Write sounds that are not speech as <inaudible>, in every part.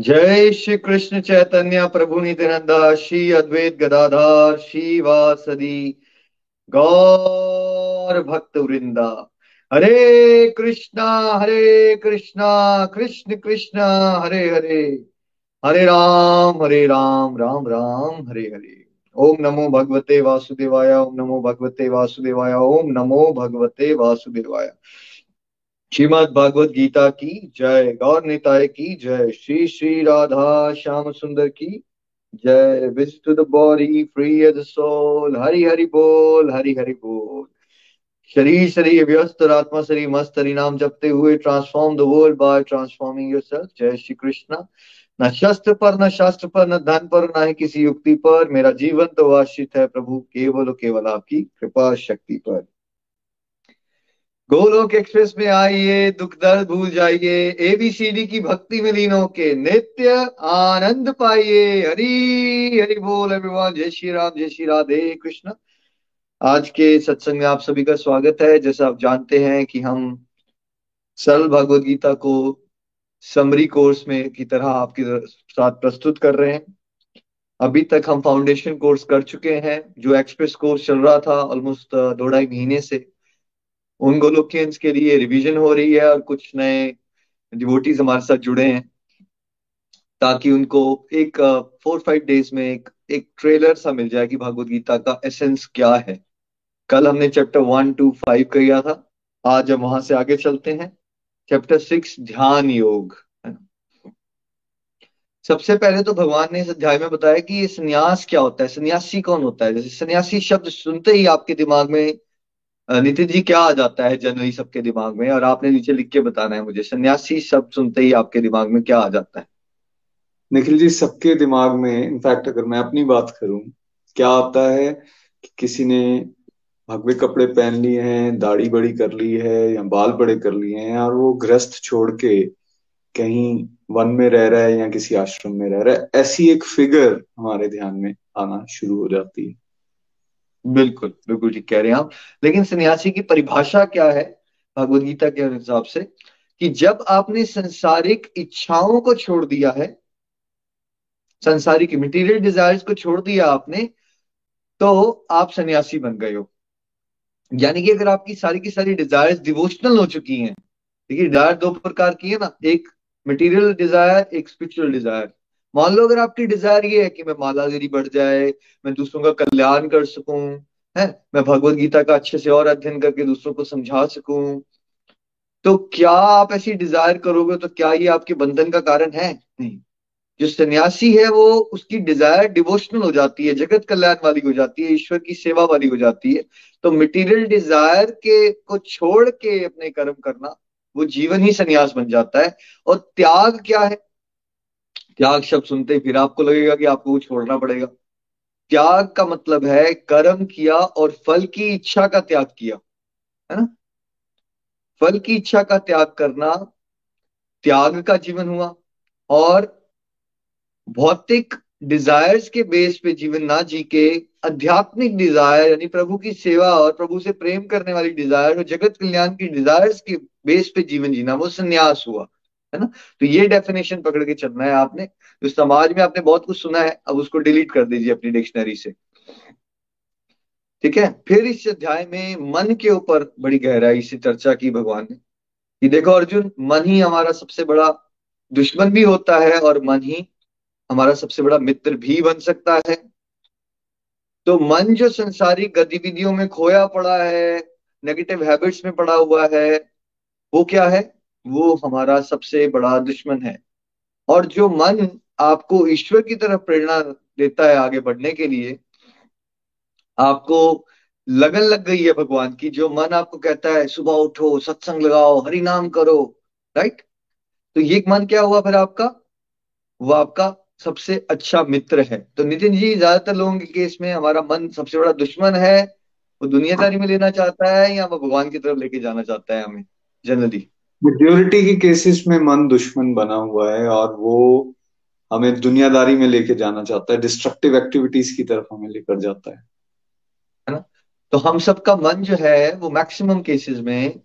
जय श्री कृष्ण चैतन्य प्रभु नित्यानंदा, श्री अद्वैत गदाधार, श्री वासदी गौर भक्त वृंदा। हरे कृष्णा हरे कृष्णा, कृष्ण कृष्ण, हरे हरे। हरे राम हरे राम राम राम, हरे हरे। ओम नमो भगवते वासुदेवाय, ओम नमो भगवते वासुदेवाय, ओम नमो भगवते वासुदेवाय। श्रीमद भागवत गीता की जय, गौर निताय की जय, श्री श्री राधा श्याम सुंदर की जय। The body free soul Hari Hari बोल, हरि हरि बोल। शरीर शरीर व्यस्त और आत्मा, शरीर मस्त हरि नाम जपते हुए transform the world by transforming yourself जय श्री कृष्ण। न शस्त्र पर, न शास्त्र पर, न धन पर, न ही किसी युक्ति पर, मेरा जीवन तो आश्रित है प्रभु, केवल केवल आपकी कृपा शक्ति पर। गोलोक एक्सप्रेस में आइए, दुख दर्द भूल जाइए एबीसीडी की भक्ति में लीन के नित्य आनंद पाइए। हरी, हरि बोल एवरीवन जय श्री राम, जय श्री राधे कृष्ण। आज के सत्संग में आप सभी का स्वागत है। जैसा आप जानते हैं कि हम सरल भगवत गीता को समरी कोर्स में की तरह आपके साथ प्रस्तुत कर रहे हैं। अभी तक हम फाउंडेशन कोर्स कर चुके हैं। जो एक्सप्रेस कोर्स चल रहा था ऑलमोस्ट दो ढाई महीने से। उन गोलोकियंस के लिए रिवीजन हो रही है और कुछ नए डिवोटीज हमारे साथ जुड़े हैं, ताकि उनको एक फोर फाइव डेज़ में एक एक ट्रेलर सा मिल जाए कि भगवत गीता का एसेंस क्या है। कल हमने चैप्टर वन टू फाइव किया था, आज हम वहाँ से आगे चलते हैं। चैप्टर सिक्स ध्यान योग सबसे पहले तो भगवान ने इस अध्याय में बताया कि ये संन्यास क्या होता है? सन्यासी कौन होता है? जैसे सन्यासी शब्द सुनते ही आपके दिमाग में नितिन जी, क्या आ जाता है जनरली सबके दिमाग में? और आपने नीचे लिख के बताना है मुझे। सन्यासी शब्द सुनते ही आपके दिमाग में क्या आ जाता है? निखिल जी, सबके दिमाग में, इनफैक्ट अगर मैं अपनी बात करूँ, क्या आता है कि किसी ने भगवे कपड़े पहन लिए हैं, दाढ़ी बड़ी कर ली है, या बाल बड़े कर लिए हैं, और वो ग्रस्त छोड़ के कहीं वन में रह रहा है या किसी आश्रम में रह रहा है, ऐसी एक फिगर हमारे ध्यान में आना शुरू हो जाती है। बिल्कुल बिल्कुल ठीक कह रहे हैं आप। लेकिन सन्यासी की परिभाषा क्या है भगवत गीता के हिसाब से कि जब आपने संसारिक इच्छाओं को छोड़ दिया है, संसारिक मटेरियल डिजायर्स को छोड़ दिया आपने तो आप सन्यासी बन गए हो। यानी कि अगर आपकी सारी की सारी डिजायर्स डिवोशनल हो चुकी हैं, देखिए डिज़ायर दो प्रकार की है ना, एक मटेरियल डिज़ायर एक स्पिरिचुअल डिज़ायर मान लो अगर आपकी डिज़ायर ये है कि मैं मालागिरी बढ़ जाए, मैं दूसरों का कल्याण कर सकूँ, है? मैं भगवत गीता का अच्छे से और अध्ययन करके दूसरों को समझा सकूँ तो क्या आप ऐसी डिज़ायर करोगे तो क्या ये आपके बंधन का कारण है? नहीं। जो सन्यासी है वो, उसकी डिज़ायर डिवोशनल हो जाती है, जगत कल्याण वाली हो जाती है, ईश्वर की सेवा वाली हो जाती है। तो मटेरियल डिज़ायर के को छोड़ के अपने कर्म करना, वो जीवन ही सन्यास बन जाता है। और त्याग क्या है? त्याग शब्द सुनते ही? फिर आपको लगेगा कि आपको छोड़ना पड़ेगा। त्याग का मतलब है कर्म किया और फल की इच्छा का त्याग किया, है ना? फल की इच्छा का त्याग करना त्याग का जीवन हुआ और भौतिक डिजायर्स के बेस पे जीवन ना जी के आध्यात्मिक डिज़ायर यानी प्रभु की सेवा और प्रभु से प्रेम करने वाली डिज़ायर और जगत कल्याण की डिजायर्स के बेस पे जीवन जीना, वो संन्यास हुआ। है ना? तो ये डेफिनेशन पकड़ के चलना है आपने। जो समाज में आपने बहुत कुछ सुना है, अब उसको डिलीट कर दीजिए अपनी डिक्शनरी से। ठीक है? फिर इस अध्याय में मन के ऊपर बड़ी गहराई से चर्चा की भगवान ने। कि देखो अर्जुन, मन ही हमारा सबसे बड़ा दुश्मन भी होता है और मन ही हमारा सबसे बड़ा मित्र भी बन सकता है। तो मन जो संसारिक गतिविधियों में खोया पड़ा है नेगेटिव हैबिट्स में पड़ा हुआ है, वो क्या है? वो हमारा सबसे बड़ा दुश्मन है। और जो मन आपको ईश्वर की तरफ़ प्रेरणा देता है आगे बढ़ने के लिए, आपको लगन लग गई है भगवान की। जो मन आपको कहता है, सुबह उठो, सत्संग लगाओ, हरि नाम करो राइट तो ये मन क्या हुआ फिर आपका? वो आपका सबसे अच्छा मित्र है। तो नितिन जी, ज़्यादातर लोगों के केस में हमारा मन सबसे बड़ा दुश्मन है। वो दुनियादारी में लेना चाहता है या वो भगवान की तरफ़ लेके जाना चाहता है हमें जनरली मेजोरिटी के केसेस में मन दुश्मन बना हुआ है और वो हमें दुनियादारी में लेके जाना चाहता है डिस्ट्रक्टिव एक्टिविटीज़ की तरफ़ हमें लेकर जाता है। है ना? तो हम सबका मन जो है वो मैक्सिमम केसेस में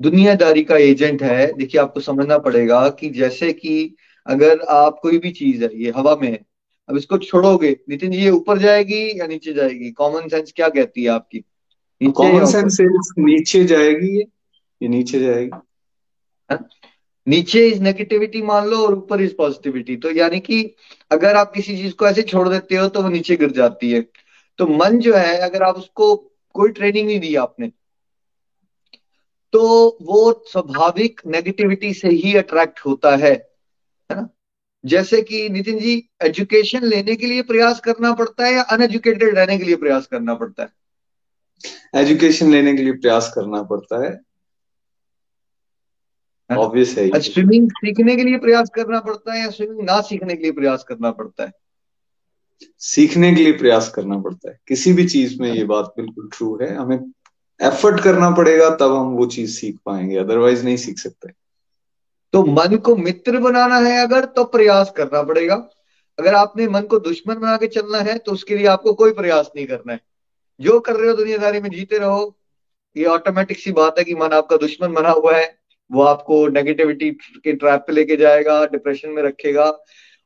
दुनियादारी का एजेंट है। देखिए आपको समझना पड़ेगा कि जैसे कि अगर आप कोई भी चीज़ है ये हवा में है अब इसको छोड़ोगे नितिन जी ये ऊपर जाएगी या नीचे जाएगी? कॉमन सेंस क्या कहती है आपकी? कॉमन सेंस नीचे जाएगी ये नीचे जाएगी। नीचे इज़ नेगेटिविटी मान लो और ऊपर इज़ पॉजिटिविटी तो यानी कि अगर आप किसी चीज़ को ऐसे छोड़ देते हो तो वो नीचे गिर जाती है। तो मन जो है, अगर आप उसको कोई ट्रेनिंग नहीं दी आपने तो वो स्वाभाविक नेगेटिविटी से ही अट्रैक्ट होता है है ना? जैसे कि नितिन जी एजुकेशन लेने के लिए प्रयास करना पड़ता है या अनएजुकेटेड रहने के लिए प्रयास करना पड़ता है? एजुकेशन लेने के लिए प्रयास करना पड़ता है। ऑब्वियस है स्विमिंग सीखने के लिए प्रयास करना पड़ता है या स्विमिंग ना सीखने के लिए प्रयास करना पड़ता है? सीखने के लिए प्रयास करना पड़ता है। किसी भी चीज़ में ये बात बिल्कुल ट्रू है। हमें एफर्ट करना पड़ेगा तब हम वो चीज़ सीख पाएँगे अदरवाइज़ नहीं सीख सकते। तो मन को मित्र बनाना है अगर तो प्रयास करना पड़ेगा। अगर आपने मन को दुश्मन बना के चलना है तो उसके लिए आपको कोई प्रयास नहीं करना है। जो कर रहे हो दुनियादारी में जीते रहो। ये ऑटोमेटिक सी बात है कि मन आपका दुश्मन बना हुआ है। वो आपको नेगेटिविटी के ट्रैप पे लेके जाएगा डिप्रेशन में रखेगा।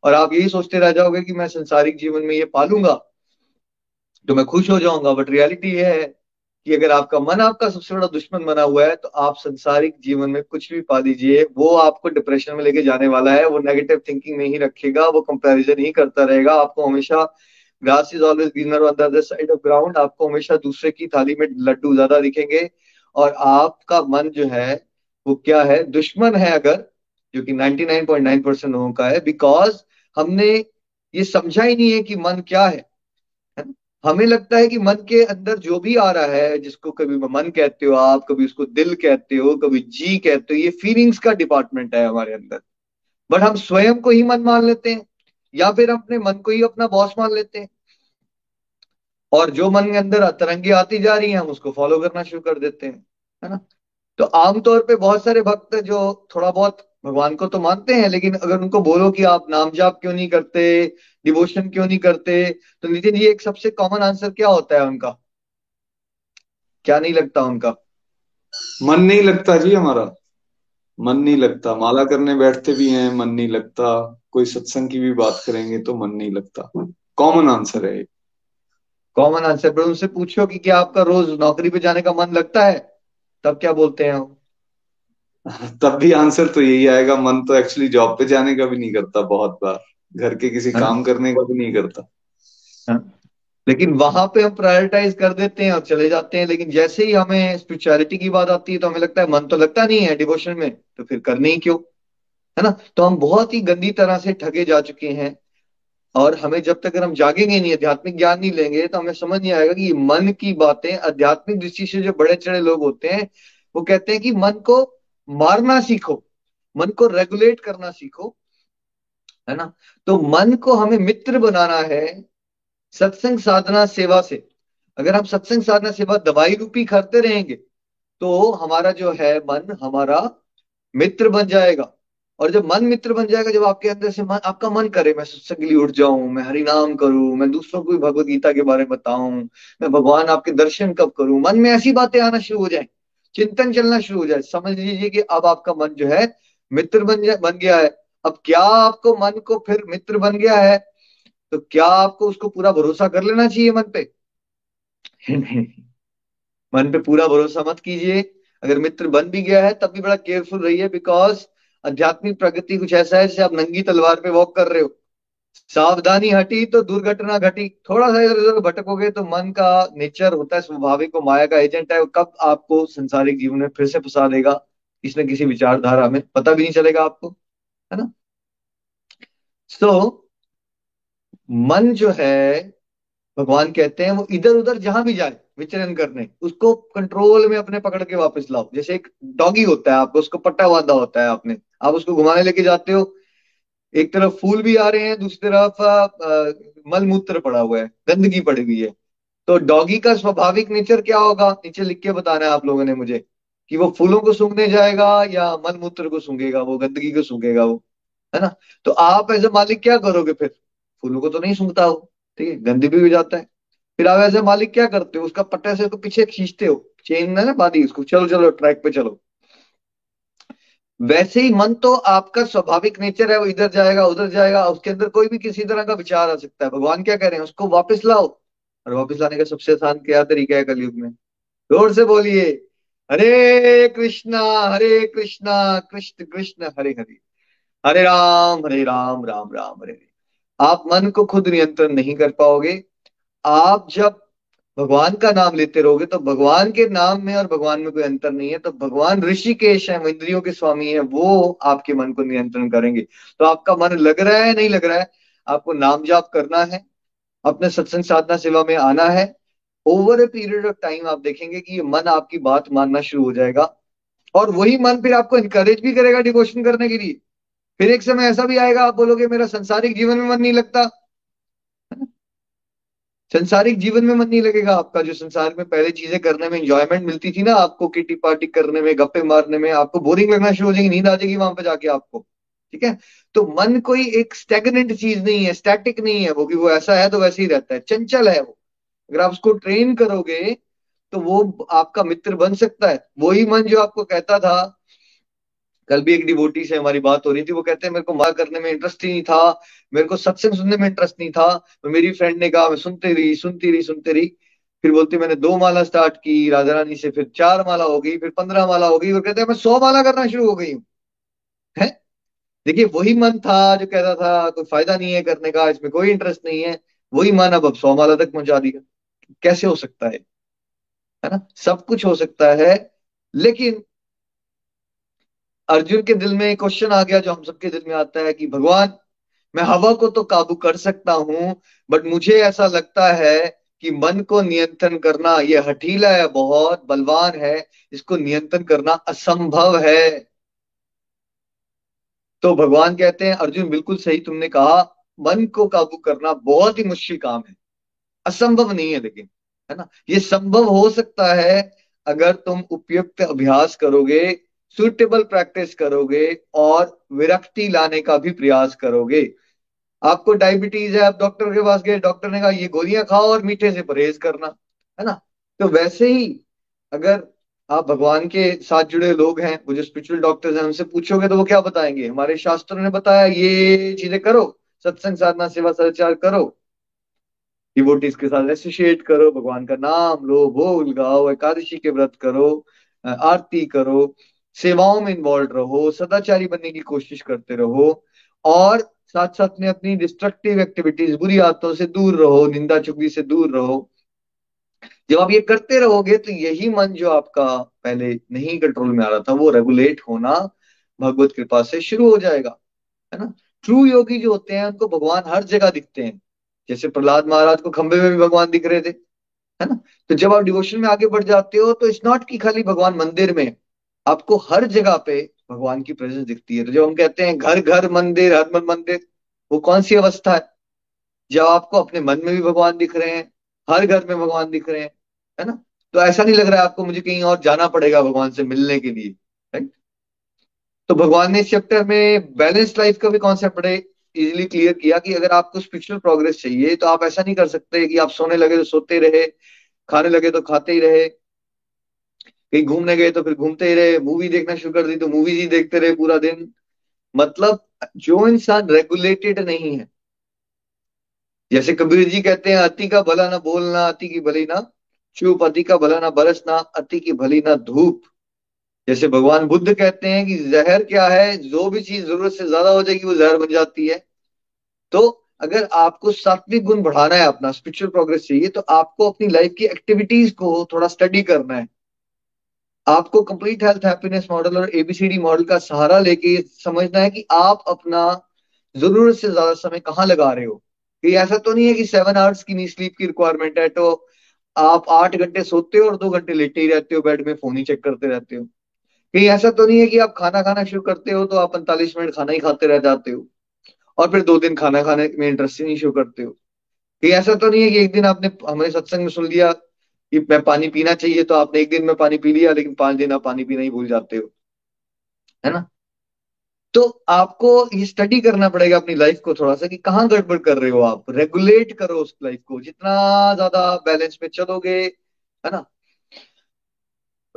और आप यही सोचते रह जाओगे कि मैं संसारिक जीवन में ये पालूँगा तो मैं खुश हो जाऊँगा। बट रियलिटी ये है कि अगर आपका मन आपका सबसे बड़ा दुश्मन बना हुआ है तो आप संसारिक जीवन में कुछ भी पा लीजिए वो आपको डिप्रेशन में लेके जाने वाला है। वो नेगेटिव थिंकिंग नहीं रखेगा, वो कंपैरिजन ही करता रहेगा। आपको हमेशा grass is always greener on the side of ground आपको हमेशा दूसरे की थाली में लड्डू ज़्यादा दिखेंगे। और आपका मन जो है वो क्या है? दुश्मन है अगर, जो कि 99.9 परसेंट लोगों का है बिकॉज़ हमने ये समझा ही नहीं है कि मन क्या है हमें लगता है कि मन के अंदर जो भी आ रहा है, जिसको कभी मन कहते हो आप, कभी उसको दिल कहते हो, कभी जी कहते हो, ये फीलिंग्स का डिपार्टमेंट है हमारे अंदर। बट हम स्वयं को ही मन मान लेते हैं, या फिर अपने मन को ही अपना बॉस मान लेते हैं। और जो मन के अंदर तरंगे आती जा रही है, हम उसको फॉलो करना शुरू कर देते हैं, है ना? तो आमतौर पे बहुत सारे भक्त जो थोड़ा बहुत भगवान को तो मानते हैं लेकिन अगर उनको बोलो कि आप नाम जाप क्यों नहीं करते डिवोशन क्यों नहीं करते तो नितिन जी एक सबसे कॉमन आंसर क्या होता है उनका? क्या नहीं लगता उनका? मन नहीं लगता जी हमारा। मन नहीं लगता। माला करने बैठते भी हैं मन नहीं लगता। कोई सत्संग की भी बात करेंगे तो मन नहीं लगता। कॉमन आंसर है कॉमन आंसर पर उनसे पूछो कि क्या आपका रोज नौकरी पे जाने का मन लगता है? तब क्या बोलते हैं हम <laughs> तब भी आंसर तो यही आएगा मन तो एक्चुअली जॉब पे जाने का भी नहीं करता बहुत बार घर के किसी हाँ। काम करने का भी नहीं करता हाँ। लेकिन वहाँ पे हम प्रायोरिटाइज कर देते हैं और चले जाते हैं लेकिन जैसे ही हमें स्पिरिचुअलिटी की बात आती है तो हमें लगता है मन तो लगता नहीं है डिवोशन में तो फिर करने ही क्यों है ना तो हम बहुत ही गंदी तरह से ठगे जा चुके हैं और हमें जब तक हम जागेंगे नहीं, आध्यात्मिक ज्ञान नहीं लेंगे तो हमें समझ नहीं आएगा कि मन की बातें, आध्यात्मिक दृष्टि से जो बड़े चढ़े लोग होते हैं, वो कहते हैं कि मन को मारना सीखो, मन को रेगुलेट करना सीखो, है ना? तो मन को हमें मित्र बनाना है सत्संग साधना सेवा से। अगर हम सत्संग साधना सेवा दवाई रूपी करते रहेंगे तो हमारा जो है मन, हमारा मित्र बन जाएगा। और जब मन मित्र बन जाएगा, जब आपके अंदर से मन, आपका मन करे, मैं सत्संग लिए उठ जाऊँ, मैं हरि नाम करूँ, मैं दूसरों को भी भगवत गीता के बारे में बताऊँ, मैं भगवान आपके दर्शन कब करूँ, मन में ऐसी बातें आना शुरू हो जाए, चिंतन चलना शुरू हो जाए, समझ लीजिए कि अब आपका मन जो है मित्र बन जाए बन गया है। अब क्या आपको मन को फिर मित्र बन गया है? तो क्या आपको उसको पूरा भरोसा कर लेना चाहिए मन पे? मन पे पूरा भरोसा मत कीजिए। अगर मित्र बन भी गया है, तब भी बड़ा केयरफुल रहिए बिकॉज़ आध्यात्मिक प्रगति कुछ ऐसा है जैसे आप नंगी तलवार पे वॉक कर रहे हो। सावधानी हटी तो दुर्घटना घटी। थोड़ा सा इधर उधर भटकोगे तो मन का नेचर होता है स्वाभाविक वो माया का एजेंट है कब आपको संसारिक जीवन में फिर से फंसा देगा किसी किसी विचारधारा में। पता भी नहीं चलेगा आपको है ना? सो so, मन जो है भगवान कहते हैं वो इधर उधर जहाँ भी जाए विचरण करने। उसको कंट्रोल में अपने पकड़ के वापस लाओ। जैसे एक डॉगी होता है आपको उसको पट्टा बांधा होता है आपने। आप उसको घुमाने लेके जाते हो। एक तरफ़ फूल भी आ रहे हैं, दूसरी तरफ़ मल मूत्र पड़ा हुआ है, गंदगी पड़ी हुई है। तो डॉगी का स्वाभाविक नेचर क्या होगा? नीचे लिख के बताना है आप लोगों ने मुझे कि वो फूलों को सूंघने जाएगा या मल मूत्र को सूंघेगा, वो गंदगी को सूंघेगा वो, है ना? तो आप एज ए मालिक क्या करोगे फिर? फूलों को तो नहीं सूंघता हो ठीक है? गंदी भी हो जाता है। फिर आप ए मालिक क्या करते हो? उसका पट्टे से उसको पीछे खींचते हो। चेन है ना बाधी उसको। चलो चलो ट्रैक पे चलो। वैसे ही मन तो आपका स्वाभाविक नेचर है। वो इधर जाएगा, उधर जाएगा। उसके अंदर कोई भी किसी तरह का विचार आ सकता है। भगवान क्या कह रहे हैं? उसको वापस लाओ। और वापस लाने का सबसे आसान क्या तरीका है कलयुग में? ज़ोर से बोलिए। हरे कृष्णा हरे कृष्णा, कृष्ण कृष्ण, हरे हरे। हरे राम हरे राम राम राम हरे। आप मन को खुद नियंत्रण नहीं कर पाओगे। आप जब भगवान का नाम लेते रहोगे तो भगवान के नाम में और भगवान में कोई अंतर नहीं है। तो भगवान ऋषिकेश है इंद्रियों के स्वामी है, वो आपके मन को नियंत्रण करेंगे। तो आपका मन लग रहा है, नहीं लग रहा है, आपको नाम जाप करना है, अपने सत्संग साधना सेवा में आना है। Over a period of time आप देखेंगे कि ये मन आपकी बात मानना शुरू हो जाएगा। और वही मन फिर आपको इंकरेज भी करेगा डिवोशन करने के लिए। फिर एक समय ऐसा भी आएगा, आप बोलोगे, मेरा संसारिक जीवन में मन नहीं लगता। संसारिक जीवन में मन नहीं लगेगा आपका, जो संसार में पहले चीज़ें करने में इंजॉयमेंट मिलती थी ना आपको किटी पार्टी करने में, गप्पे मारने में, आपको बोरिंग लगना शुरू हो जाएगी, नींद आ जाएगी वहाँ पे जाके आपको, ठीक है? तो मन कोई एक स्टेगनेंट चीज़ नहीं है स्टैटिक नहीं है वो, कि वो ऐसा है तो वैसे ही रहता है, चंचल है वो। अगर आप उसको ट्रेन करोगे तो वो आपका मित्र बन सकता है। वही मन जो आपको कहता था कल भी एक डिवोटी से हमारी बात हो रही थी, वो कहते हैं, मेरे को मार करने में इंटरेस्ट ही नहीं था, मेरे को सत्संग सुनने में इंटरेस्ट नहीं था तो मेरी फ्रेंड ने कहा, मैं सुनती रही सुनती रही सुनती रही। फिर बोलती, मैंने दो माला स्टार्ट की राधा रानी से फिर चार माला हो गई, फिर पंद्रह माला हो गई, और कहते हैं, मैं सौ माला करना शुरू हो गई है। देखिए, वही मन था जो कहता था, कोई फ़ायदा नहीं है करने का, इसमें कोई इंटरेस्ट नहीं है। वही मन अब अब सौ माला तक पहुँचा दिया। कैसे हो सकता है? है ना? सब कुछ हो सकता है, लेकिन अर्जुन के दिल में क्वेश्चन आ गया जो हम सबके दिल में आता है कि, भगवान, मैं हवा को तो काबू कर सकता हूँ बट मुझे ऐसा लगता है कि मन को नियंत्रण करना, ये हठीला है, बहुत बलवान है, इसको नियंत्रण करना असंभव है। तो भगवान कहते हैं, अर्जुन, बिल्कुल सही तुमने कहा, मन को काबू करना बहुत ही मुश्किल काम है। असंभव नहीं है लेकिन, है ना? ये संभव हो सकता है अगर तुम उपयुक्त अभ्यास करोगे सुटेबल प्रैक्टिस करोगे और विरक्ति लाने का भी प्रयास करोगे। आपको डायबिटीज़ है, आप डॉक्टर के पास गए डॉक्टर ने कहा, ये गोलियाँ खाओ और मीठे से परहेज करना है ना? तो वैसे ही अगर आप भगवान के साथ जुड़े लोग हैं, वो जो स्पिरिचुअल डॉक्टर्स हैं, उनसे पूछोगे तो वो क्या बताएँगे? हमारे शास्त्रों ने बताया, ये चीज़ें करो, सत्संग, साधना, सेवा, सदाचार करो। डिवोटीज के साथ एसोसिएट करो, भगवान का नाम लो भोग गाओ, एकादशी के व्रत करो आरती करो। सेवाओं में इन्वॉल्व रहो, सदाचारी बनने की कोशिश करते रहो और साथ साथ में अपनी डिस्ट्रक्टिव एक्टिविटीज़ बुरी आदतों से दूर रहो, निंदा चुगली से दूर रहो। जब आप ये करते रहोगे तो यही मन जो आपका पहले नहीं कंट्रोल में आ रहा था, वो रेगुलेट होना भगवत कृपा से शुरू हो जाएगा, है ना? ट्रू योगी जो होते हैं, उनको भगवान हर जगह दिखते हैं। जैसे प्रहलाद महाराज को खंबे में भी भगवान दिख रहे थे, है ना? तो जब आप डिवोशन में आगे बढ़ जाते हो तो इट्स नॉट की खाली भगवान मंदिर में आपको हर जगह पे भगवान की प्रेजेंस दिखती है। तो जब हम कहते हैं घर घर, मंदिर, हर मन मंदिर, वो कौन सी अवस्था है? जब आपको अपने मन में भी भगवान दिख रहे हैं, हर घर में भगवान दिख रहे हैं, है ना? तो ऐसा नहीं लग रहा है आपको मुझे कहीं और जाना पड़ेगा भगवान से मिलने के लिए राइट तो भगवान ने इस चैप्टर में बैलेंस लाइफ का भी कॉन्सेप्ट बड़े इजिली क्लियर किया कि अगर आपको स्पिरिचुअल प्रोग्रेस चाहिए तो आप ऐसा नहीं कर सकते कि आप सोने लगे तो सोते रहे, खाने लगे तो खाते ही रहे कहीं घूमने गए तो फिर घूमते ही रहे मूवी देखना शुरू कर दी तो मूवीज़ ही देखते रहे पूरा दिन। मतलब जो इंसान रेगुलेटेड नहीं है, जैसे कबीर जी कहते हैं, अति का भला ना बोलना, अति की भली ना चुप, अति का भला ना बरसना, अति की भली ना धूप। जैसे भगवान बुद्ध कहते हैं कि जहर क्या है, जो भी चीज़ ज़रूरत से ज़्यादा हो जाएगी वो जहर बन जाती है। तो अगर आपको सात्विक गुण बढ़ाना है अपना स्पिरिचुअल प्रोग्रेस चाहिए तो आपको अपनी लाइफ की एक्टिविटीज़ को थोड़ा स्टडी करना है। आपको कंप्लीट हेल्थ हैप्पीनेस मॉडल और A B C D model का सहारा लेके समझना है कि आप अपना ज़रूरत से ज़्यादा समय कहाँ लगा रहे हो। कि ऐसा तो नहीं है कि सेवन आवर्स की नी स्लीप की रिक्वायरमेंट है तो आप आठ घंटे सोते हो और दो घंटे लेटे ही रहते हो बेड में फ़ोन ही चेक करते रहते हो। कहीं ऐसा तो नहीं है कि आप खाना खाना शुरू करते हो तो आप पैंतालीस मिनट खाना ही खाते रह जाते हो, और फिर दो दिन खाना खाने में इंटरेस्ट नहीं शुरू करते हो। कहीं ऐसा तो नहीं है कि एक दिन आपने हमारे सत्संग में सुन लिया कि मैं पानी पीना चाहिए तो आपने एक दिन में पानी पी लिया, लेकिन पाँच दिन आप पानी पीना ही भूल जाते हो। है ना? तो आपको ये स्टडी करना पड़ेगा अपनी लाइफ को थोड़ा सा कि कहाँ गड़बड़ कर रहे हो आप? रेगुलेट करो उस लाइफ को। जितना ज़्यादा बैलेंस में चलोगे, है ना?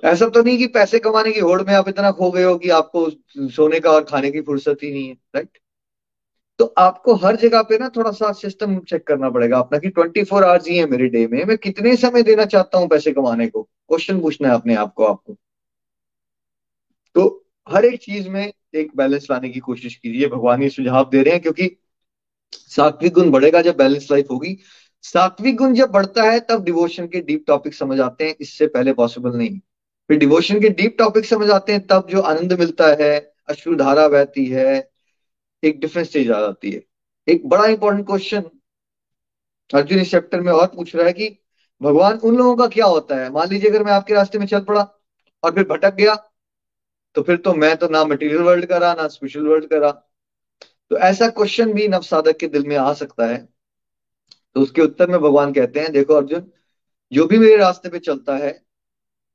ऐसा तो नहीं कि पैसे कमाने की होड़ में आप इतना खो गए हो कि आपको सोने का और खाने की फुर्सत ही नहीं है राइट तो आपको हर जगह पे ना थोड़ा सा सिस्टम चेक करना पड़ेगा अपना कि ट्वेंटी फोर आवर्स ही है मेरे डे में। मैं कितने समय देना चाहता हूँ पैसे कमाने को? क्वेश्चन पूछना है अपने आप को आपको। तो हर एक चीज़ में एक बैलेंस लाने की कोशिश कीजिए। भगवान ये सुझाव दे रहे हैं क्योंकि सात्विक गुण बढ़ेगा जब बैलेंस लाइफ होगी। सात्विक गुण जब बढ़ता है तब डिवोशन के डीप टॉपिक समझ आते हैं। इससे पहले पॉसिबल नहीं। फिर डिवोशन के डीप टॉपिक समझ आते हैं, तब जो आनंद मिलता है, अश्रुधारा बहती है एक डिफरेंस स्टेज आ जाती है। एक बड़ा इंपॉर्टेंट क्वेश्चन अर्जुन इस चैप्टर में और पूछ रहा है कि भगवान उन लोगों का क्या होता है? मान लीजिए अगर मैं आपके रास्ते में चल पड़ा और फिर भटक गया तो फिर तो मैं तो ना मटेरियल वर्ल्ड का रहा, ना स्पिरिचुअल वर्ल्ड का रहा। तो ऐसा क्वेश्चन भी नव साधक के दिल में आ सकता है। तो उसके उत्तर में भगवान कहते हैं, देखो अर्जुन, जो भी मेरे रास्ते पे चलता है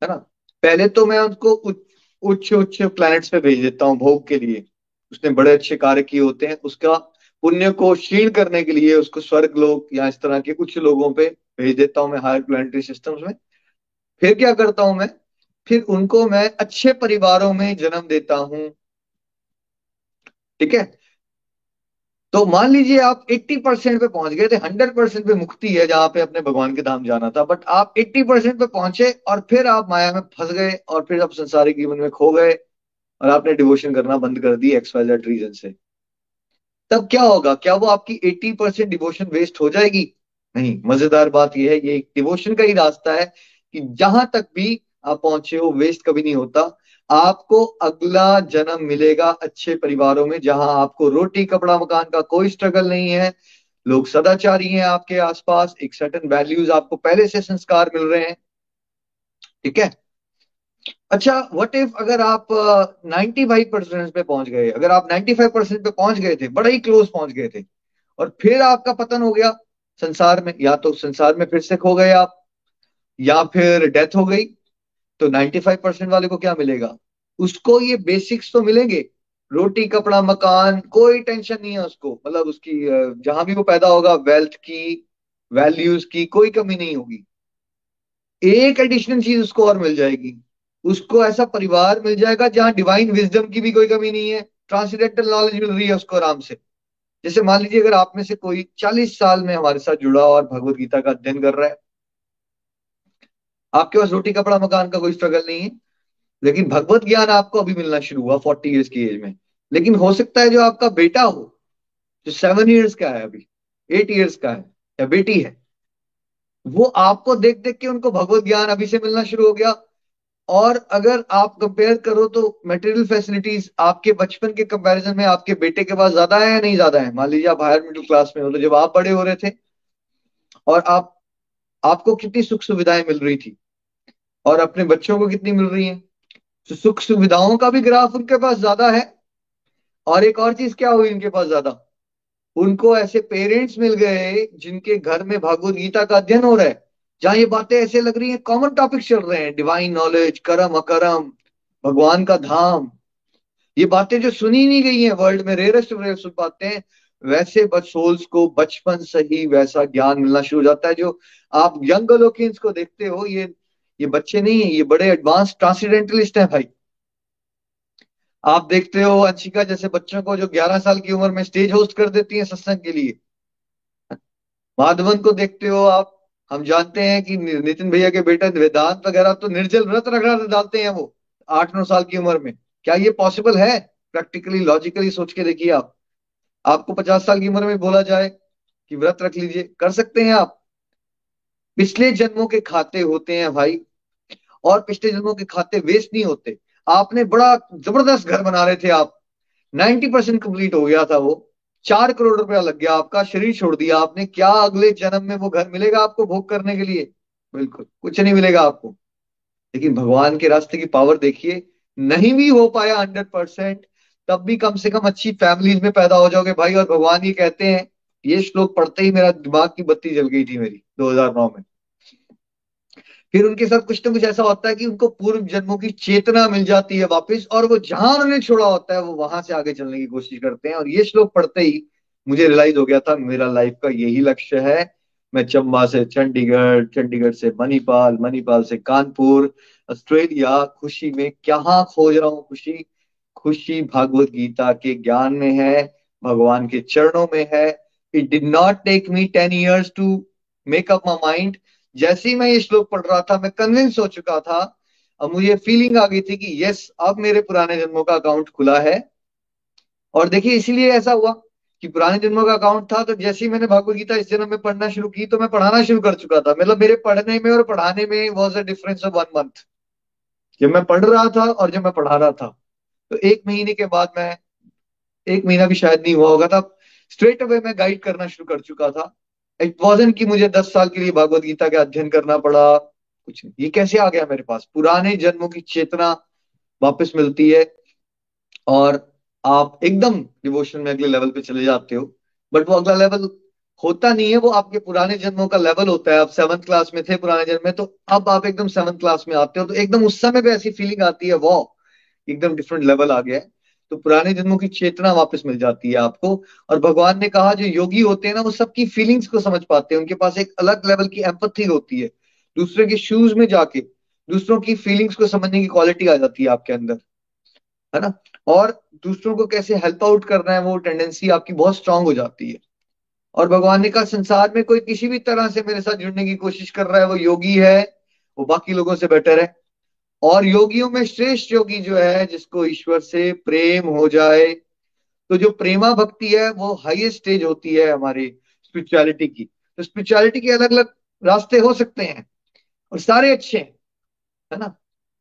है ना? पहले तो मैं उनको उच्च उच्च प्लैनेट्स पे भेज देता हूँ भोग के लिए। उसने बड़े अच्छे कार्य किए होते हैं, उसका पुण्य को क्षीण करने के लिए उसको स्वर्ग लोग या इस तरह के कुछ लोगों पे भेज देता हूँ मैं हायर प्लानिटरी सिस्टम्स में। फिर क्या करता हूँ मैं? फिर उनको मैं अच्छे परिवारों में जन्म देता हूँ। ठीक है? तो मान लीजिए आप 80 परसेंट पे पहुँच गए थे 100 परसेंट पे मुक्ति है जहाँ पे अपने भगवान के धाम जाना था। बट आप 80 परसेंट पे पहुँचे और फिर आप माया में फंस गए और फिर आप संसारिक जीवन में खो गए। और आपने डिवोशन करना बंद कर दी एक्स वाई रीजन से। तब क्या होगा? क्या वो आपकी 80 परसेंट डिवोशन वेस्ट हो जाएगी? नहीं। मज़ेदार बात यह है, ये एक डिवोशन का ही रास्ता है कि जहाँ तक भी आप पहुँचे हो वेस्ट कभी नहीं होता। आपको अगला जन्म मिलेगा अच्छे परिवारों में, जहाँ आपको रोटी, कपड़ा, मकान का कोई स्ट्रगल नहीं है। लोग सदाचारी हैं आपके आसपास। एक सर्टन वैल्यूज़ आपको पहले से संस्कार मिल रहे हैं। ठीक है? अच्छा व्हाट इफ़ अगर आप नाइन्टी फाइव परसेंट पे पहुँच गए, अगर आप नाइन्टी फाइव परसेंट पे पहुँच गए थे, बड़ा ही क्लोज पहुँच गए थे, और फिर आपका पतन हो गया संसार में, या तो संसार में फिर से खो गए आप, या फिर डेथ हो गई तो 95 परसेंट वाले को क्या मिलेगा? उसको ये बेसिक्स तो मिलेंगे, रोटी, कपड़ा, मकान, कोई टेंशन नहीं है उसको मतलब उसकी जहाँ भी वो पैदा होगा वेल्थ की वैल्यूज़ की, कोई कमी नहीं होगी। एक एडिशनल चीज़ उसको और मिल जाएगी। उसको ऐसा परिवार मिल जाएगा जहाँ डिवाइन विजडम की भी कोई कमी नहीं है। ट्रांसडेंटल नॉलेज मिल रही है उसको आराम से। जैसे मान लीजिए अगर आप में से कोई चालीस साल में हमारे साथ जुड़ा और भगवत गीता का अध्ययन कर रहा है, आपके पास रोटी, कपड़ा, मकान का कोई स्ट्रगल नहीं है। लेकिन भगवत ज्ञान आपको अभी मिलना शुरू हुआ फोर्टी ईयर्स की एज में। लेकिन हो सकता है जो आपका बेटा हो, जो सेवन ईयर्स का है अभी एट ईयर्स का है, या बेटी है, वो आपको देख देख के उनको भगवत ज्ञान अभी से मिलना शुरू हो गया। और अगर आप कंपेयर करो तो मटेरियल फैसिलिटीज़ आपके बचपन के कंपैरिजन में आपके बेटे के पास ज़्यादा है या नहीं ज़्यादा है? मान लीजिए आप हायर मिडिल क्लास में हो तो जब आप बड़े हो रहे थे और आप, आपको कितनी सुख सुविधाएँ मिल रही थी और अपने बच्चों को कितनी मिल रही है? तो सुख सुविधाओं का भी ग्राफ उनके पास ज़्यादा है। और एक और चीज़ क्या हुई उनके पास ज़्यादा? उनको ऐसे पेरेंट्स मिल गए जिनके घर में भागवत गीता का अध्ययन हो रहा है। जहाँ ये बातें ऐसे लग रही हैं? कॉमन टॉपिक चल रहे हैं। डिवाइन नॉलेज करम अकरम भगवान का धाम। ये बातें जो सुनी नहीं गई हैं वर्ल्ड में रेयरेस्ट पाते हैं वैसे बच सोल्स को बचपन से ही वैसा ज्ञान मिलना शुरू हो जाता है, जो आप यंग लोकियंस को देखते हो, ये ये बच्चे नहीं है, ये बड़े एडवांस ट्रांसीडेंटलिस्ट हैं भाई। आप देखते हो अंशिका जैसे बच्चों को जो 11 साल की उम्र में स्टेज होस्ट कर देती है सत्संग के लिए। माधवन को देखते हो आप हम जानते हैं कि नितिन भैया के बेटा वेदांत वगैरह तो निर्जल व्रत रखना डालते हैं वो, आठ नौ साल की उम्र में। क्या ये पॉसिबल है? प्रैक्टिकली लॉजिकली सोच के देखिए आप। आपको पचास साल की उम्र में बोला जाए कि व्रत रख लीजिए। कर सकते हैं आप। पिछले जन्मों के खाते होते हैं भाई, और पिछले जन्मों के खाते वेस्ट नहीं होते। आपने बड़ा ज़बरदस्त घर बना रहे थे आप। नाइन्टी परसेंट कंप्लीट हो गया था वो। चार करोड़ रुपया लग गया आपका, शरीर छोड़ दिया आपने, क्या अगले जन्म में वो घर मिलेगा आपको भोग करने के लिए? बिल्कुल, कुछ नहीं मिलेगा आपको। लेकिन भगवान के रास्ते की पावर देखिए, नहीं भी हो पाया हंड्रेड परसेंट तब भी कम से कम अच्छी फैमिलीज़ में पैदा हो जाओगे भाई। और भगवान ये कहते हैं, ये श्लोक पढ़ते ही मेरा दिमाग की बत्ती जल गई थी मेरी 2009 में। फिर उनके साथ कुछ ना कुछ ऐसा होता है कि उनको पूर्व जन्मों की चेतना मिल जाती है वापस, और वो जहाँ उन्होंने छोड़ा होता है, वो वहाँ से आगे चलने की कोशिश करते हैं। और ये श्लोक पढ़ते ही मुझे रियलाइज़ हो गया था, मेरा लाइफ का यही लक्ष्य है। मैं चंबा से चंडीगढ़ चंडीगढ़ से मणिपाल मणिपाल से कानपुर, ऑस्ट्रेलिया, खुशी में क्या खोज रहा हूँ खुशी? खुशी भागवत गीता के ज्ञान में है, भगवान के चरणों में है। It did not take me ten years to make up my mind जैसे ही मैं ये श्लोक पढ़ रहा था, मैं कन्विंस हो चुका था, अब मुझे फीलिंग आ गई थी कि यस अब मेरे पुराने जन्मों का अकाउंट खुला है। और देखिए, इसीलिए ऐसा हुआ कि पुराने जन्मों का अकाउंट था तो जैसे ही मैंने भगवत गीता इस जन्म में पढ़ना शुरू की तो मैं पढ़ाना शुरू कर चुका था। मतलब मेरे पढ़ने में और पढ़ाने में was a difference of one month जब मैं पढ़ रहा था और जब मैं पढ़ा रहा था तो एक महीने के बाद मैं, एक महीना भी शायद नहीं हुआ होगा, तब स्ट्रेट अवे मैं गाइड करना शुरू कर चुका था। इट वॉजन कि मुझे दस साल के लिए भगवत गीता का अध्ययन करना पड़ा। कुछ नहीं। ये कैसे आ गया मेरे पास? पुराने जन्मों की चेतना वापस मिलती है और आप एकदम डिवोशन में अगले लेवल पे चले जाते हो। बट वो अगला लेवल होता नहीं है, वो आपके पुराने जन्मों का लेवल होता है। आप सेवंथ क्लास में थे पुराने जन्म में तो अब आप एकदम सेवंथ क्लास में आते हो तो एकदम उस समय पे ऐसी फीलिंग आती है वो एकदम डिफरेंट लेवल आ गया है। तो पुराने जन्मों की चेतना वापस मिल जाती है आपको। और भगवान ने कहा, जो योगी होते हैं ना, वो सबकी फीलिंग्स को समझ पाते हैं। उनके पास एक अलग लेवल की एम्पथी होती है। दूसरे के शूज़ में जाके दूसरों की फीलिंग्स को समझने की क्वालिटी आ जाती है आपके अंदर। है ना? और दूसरों को कैसे हेल्प आउट करना है, वो टेंडेंसी आपकी बहुत स्ट्रांग हो जाती है। और भगवान ने कहा, संसार में कोई किसी भी तरह से मेरे साथ जुड़ने की कोशिश कर रहा है, वो योगी है, वो बाकी लोगों से बेटर है। और योगियों में श्रेष्ठ योगी जो है, जिसको ईश्वर से प्रेम हो जाए तो जो प्रेमा भक्ति है, वो हाईएस्ट स्टेज होती है हमारी स्पिरिचुअलिटी की। तो स्पिरिचुअलिटी के अलग अलग रास्ते हो सकते हैं और सारे अच्छे हैं, है ना?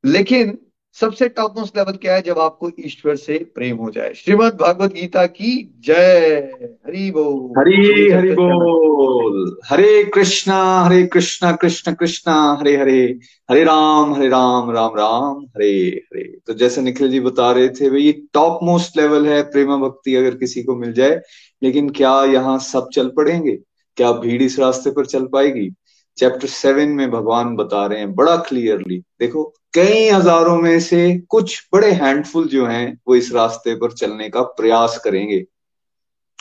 लेकिन सबसे टॉप मोस्ट लेवल क्या है? जब आपको ईश्वर से प्रेम हो जाए। श्रीमद भागवत गीता की जय। हरि बोल। हरि हरि बोल। हरे कृष्णा हरे कृष्णा कृष्ण कृष्णा हरे हरे। हरे राम हरे राम राम राम हरे हरे। तो जैसे निखिल जी बता रहे थे भाई ये टॉप मोस्ट लेवल है प्रेम भक्ति अगर किसी को मिल जाए। लेकिन क्या यहाँ सब चल पड़ेंगे? क्या भीड़ इस रास्ते पर चल पाएगी? चैप्टर सेवन में भगवान बता रहे हैं बड़ा क्लियरली देखो कई हज़ारों में से कुछ बड़े हैंडफुल जो हैं, वो इस रास्ते पर चलने का प्रयास करेंगे,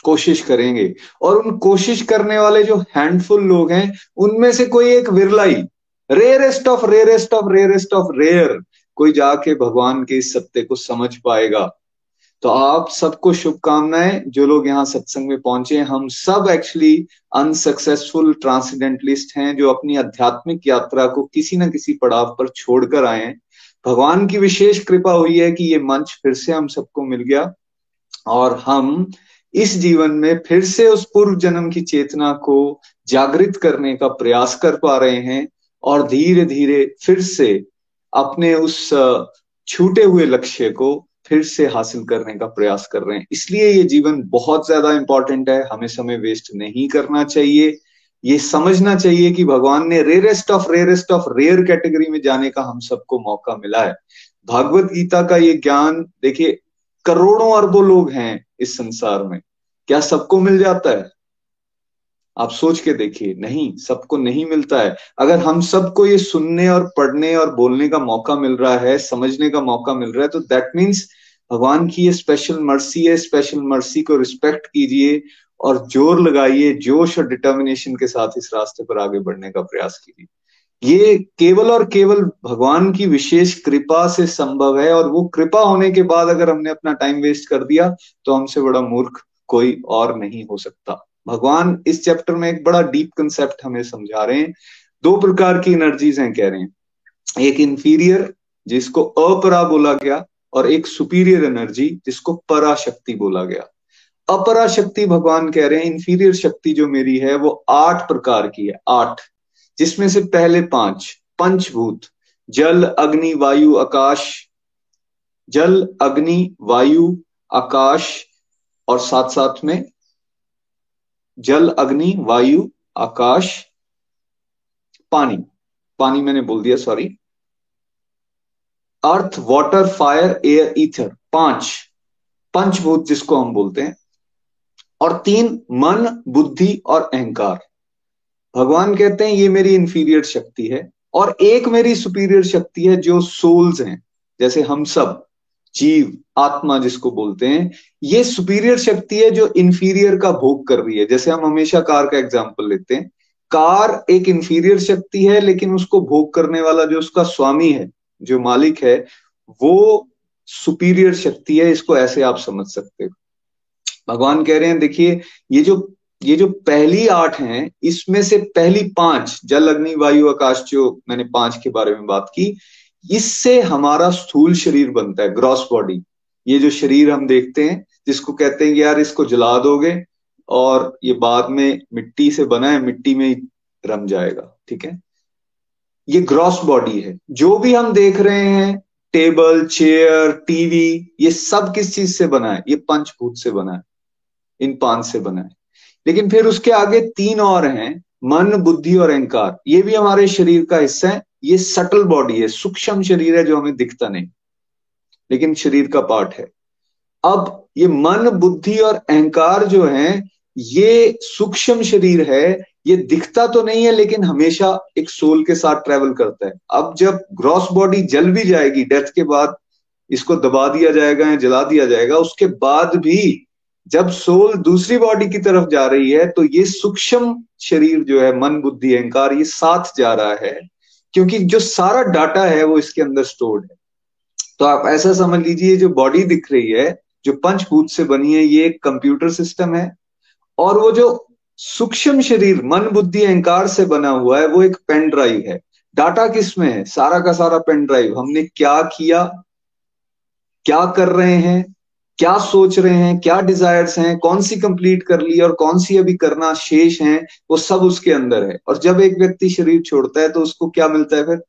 कोशिश करेंगे। और उन कोशिश करने वाले जो हैंडफुल लोग हैं, उनमें से कोई एक विरलाई rarest of rarest of rarest of rare कोई जाके भगवान के इस सत्य को समझ पाएगा। तो आप सबको शुभकामनाएँ, जो लोग यहाँ सत्संग में पहुँचे हम सब एक्चुअली अनसक्सेसफुल ट्रांसीडेंटलिस्ट हैं, जो अपनी आध्यात्मिक यात्रा को किसी ना किसी पड़ाव पर छोड़कर आए हैं। भगवान की विशेष कृपा हुई है कि ये मंच फिर से हम सबको मिल गया और हम इस जीवन में फिर से उस पूर्व जन्म की चेतना को जागृत करने का प्रयास कर पा रहे हैं और धीरे धीरे फिर से अपने उस छूटे हुए लक्ष्य को फिर से हासिल करने का प्रयास कर रहे हैं। इसलिए ये जीवन बहुत ज़्यादा इंपॉर्टेंट है। हमें समय वेस्ट नहीं करना चाहिए। ये समझना चाहिए कि भगवान ने rarest of rarest of rare category में जाने का हम सबको मौका मिला है। भागवत गीता का ये ज्ञान, देखिए, करोड़ों अरबों लोग हैं इस संसार में। क्या सबको मिल जाता है? आप सोच के देखिए, नहीं, सबको नहीं मिलता है। अगर हम सबको ये सुनने और पढ़ने और बोलने का मौका मिल रहा है, समझने का मौका मिल रहा है तो दैट मीन्स भगवान की ये स्पेशल मर्सी है स्पेशल मर्सी को रिस्पेक्ट कीजिए और ज़ोर लगाइए, जोश और डिटर्मिनेशन के साथ इस रास्ते पर आगे बढ़ने का प्रयास कीजिए। ये केवल और केवल भगवान की विशेष कृपा से संभव है और वो कृपा होने के बाद अगर हमने अपना टाइम वेस्ट कर दिया तो हमसे बड़ा मूर्ख कोई और नहीं हो सकता। भगवान इस चैप्टर में एक बड़ा डीप कंसेप्ट हमें समझा रहे हैं। दो प्रकार की एनर्जीज हैं, कह रहे हैं। एक इंफीरियर जिसको अपरा बोला गया और एक सुपीरियर एनर्जी जिसको पराशक्ति बोला गया। अपराशक्ति भगवान कह रहे हैं इंफीरियर शक्ति जो मेरी है, वो आठ प्रकार की है, आठ। जिसमें से पहले पाँच, पंचभूत, जल, अग्नि, वायु, आकाश। जल, अग्नि, वायु, आकाश और साथ साथ में जल, अग्नि, वायु, आकाश, पानी। पानी मैंने बोल दिया sorry earth water fire air ether पाँच। पंचभूत जिसको हम बोलते हैं। और तीन, मन, बुद्धि और अहंकार। भगवान कहते हैं, ये मेरी इंफीरियर शक्ति है। और एक मेरी सुपीरियर शक्ति है, जो सोल्स हैं। जैसे हम सब, जीव, आत्मा जिसको बोलते हैं, ये सुपीरियर शक्ति है, जो इंफीरियर का भोग कर रही है। जैसे हम हमेशा कार का एग्ज़ाम्पल लेते हैं। कार एक इंफीरियर शक्ति है, लेकिन उसको भोग करने वाला जो उसका स्वामी है जो मालिक है, वो सुपीरियर शक्ति है, इसको ऐसे आप समझ सकते हो। भगवान कह रहे हैं, देखिए, ये जो ये जो पहली आठ हैं, इसमें से पहली पाँच, जल, अग्नि, वायु, आकाश, जो मैंने पाँच के बारे में बात की, इससे हमारा स्थूल शरीर बनता है ग्रॉस बॉडी ये जो शरीर हम देखते हैं, जिसको कहते हैं यार इसको जला दोगे और ये बाद में मिट्टी से बना है, मिट्टी में रम जाएगा, ठीक है? ये ग्रॉस बॉडी है। जो भी हम देख रहे हैं टेबल चेयर टीवी ये सब किस चीज़ से बना है? ये पंचभूत से बना है। इन पाँच से बना है। लेकिन फिर उसके आगे तीन और हैं, मन, बुद्धि और अहंकार। ये भी हमारे शरीर का हिस्सा है। ये सटल बॉडी है। सूक्ष्म शरीर है जो हमें दिखता नहीं। लेकिन शरीर का पार्ट है। अब ये मन, बुद्धि और अहंकार जो है, ये सूक्ष्म शरीर है ये दिखता तो नहीं है, लेकिन हमेशा एक सोल के साथ ट्रेवल करता है। अब जब ग्रॉस बॉडी जल भी जाएगी डेथ के बाद इसको दबा दिया जाएगा या जला दिया जाएगा, उसके बाद भी जब सोल दूसरी बॉडी की तरफ़ जा रही है तो ये सूक्ष्म शरीर जो है, मन, बुद्धि, अहंकार, ये साथ जा रहा है, क्योंकि जो सारा डाटा है, वो इसके अंदर स्टोर्ड है। तो आप ऐसा समझ लीजिए, जो बॉडी दिख रही है, जो पंचभूत से बनी है, ये एक कंप्यूटर सिस्टम है, और वो जो सूक्ष्म शरीर, मन, बुद्धि, अहंकार से बना हुआ है, वो एक पेन ड्राइव है। डाटा किसमें है? सारा का सारा पेन ड्राइव हमने क्या किया? क्या कर रहे हैं? क्या सोच रहे हैं? क्या डिजायर्स हैं? कौन सी कंप्लीट कर ली और कौन सी अभी करना शेष है? वो सब उसके अंदर है। और जब एक व्यक्ति शरीर छोड़ता है तो उसको क्या मिलता है फिर?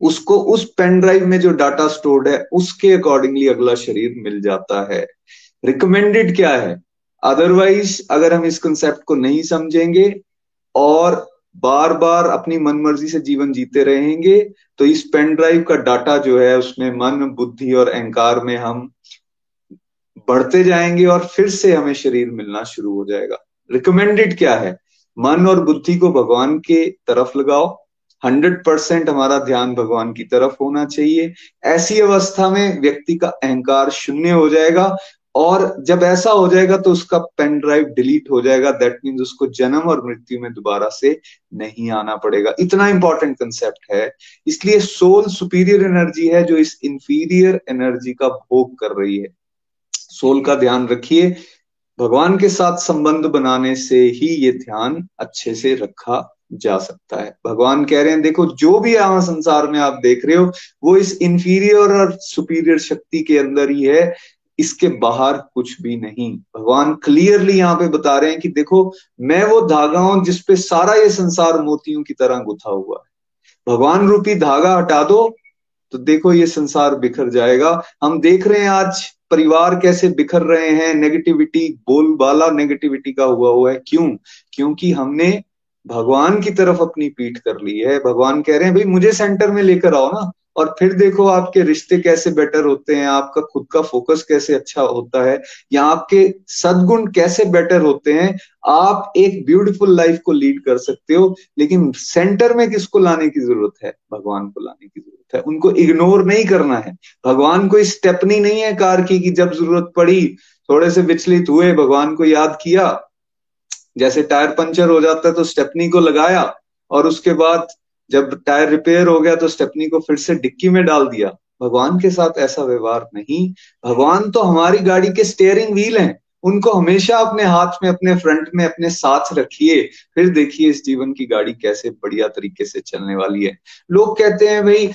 उसको उस पेन ड्राइव में जो डाटा स्टोर्ड है, उसके अकॉर्डिंगली अगला शरीर मिल जाता है। रिकमेंडेड क्या है? अदरवाइज़ अगर हम इस कंसेप्ट को नहीं समझेंगे और बार बार अपनी मन मर्ज़ी से जीवन जीते रहेंगे तो इस पेन ड्राइव का डाटा जो है, उसमें मन, बुद्धि और अहंकार में हम बढ़ते जाएँगे और फिर से हमें शरीर मिलना शुरू हो जाएगा। रिकमेंडेड क्या है? मन और बुद्धि को भगवान के तरफ़ लगाओ। हंड्रेड परसेंट हमारा ध्यान भगवान की तरफ़ होना चाहिए। ऐसी अवस्था में व्यक्ति का अहंकार शून्य हो जाएगा। और जब ऐसा हो जाएगा तो उसका पेन ड्राइव डिलीट हो जाएगा। दैट मीन्स उसको जन्म और मृत्यु में दोबारा से नहीं आना पड़ेगा। इतना इंपॉर्टेंट कंसेप्ट है। इसलिए सोल सुपीरियर एनर्जी है जो इस इंफीरियर एनर्जी का भोग कर रही है। सोल का ध्यान रखिए। भगवान के साथ संबंध बनाने से ही ये ध्यान अच्छे से रखा जा सकता है। भगवान कह रहे हैं, देखो, जो भी यहाँ संसार में आप देख रहे हो, वो इस इंफीरियर और सुपीरियर शक्ति के अंदर ही है। इसके बाहर कुछ भी नहीं। भगवान क्लियरली यहाँ पे बता रहे हैं कि देखो, मैं वो धागा हूँ जिसपे सारा ये संसार मोतियों की तरह गुथा हुआ है। भगवान रूपी धागा हटा दो तो देखो ये संसार बिखर जाएगा। हम देख रहे हैं आज परिवार कैसे बिखर रहे हैं। नेगेटिविटी बोलबाला नेगेटिविटी का हुआ हुआ है। क्यों? क्योंकि हमने भगवान की तरफ़ अपनी पीठ कर ली है। भगवान कह रहे हैं, भाई मुझे सेंटर में लेकर आओ ना। और फिर देखो आपके रिश्ते कैसे बेटर होते हैं, आपका खुद का फोकस कैसे अच्छा होता है, या आपके सदगुण कैसे बेटर होते हैं, आप एक ब्यूटीफुल लाइफ को लीड कर सकते हो, लेकिन सेंटर में किसको लाने की ज़रूरत है? भगवान को लाने की ज़रूरत है। उनको इग्नोर नहीं करना है। भगवान को स्टेपनी नहीं है कार की कि जब ज़रूरत पड़ी, थोड़े से विचलित हुए, भगवान को याद किया, जैसे टायर पंचर हो जाता है तो स्टेपनी को लगाया, और उसके बाद जब टायर रिपेयर हो गया तो स्टेपनी को फिर से डिक्की में डाल दिया। भगवान के साथ ऐसा व्यवहार नहीं। भगवान तो हमारी गाड़ी के स्टेयरिंग व्हील हैं। उनको हमेशा अपने हाथ में, अपने फ्रंट में, अपने साथ रखिए। फिर देखिए इस जीवन की गाड़ी कैसे बढ़िया तरीके से चलने वाली है। लोग कहते हैं, भाई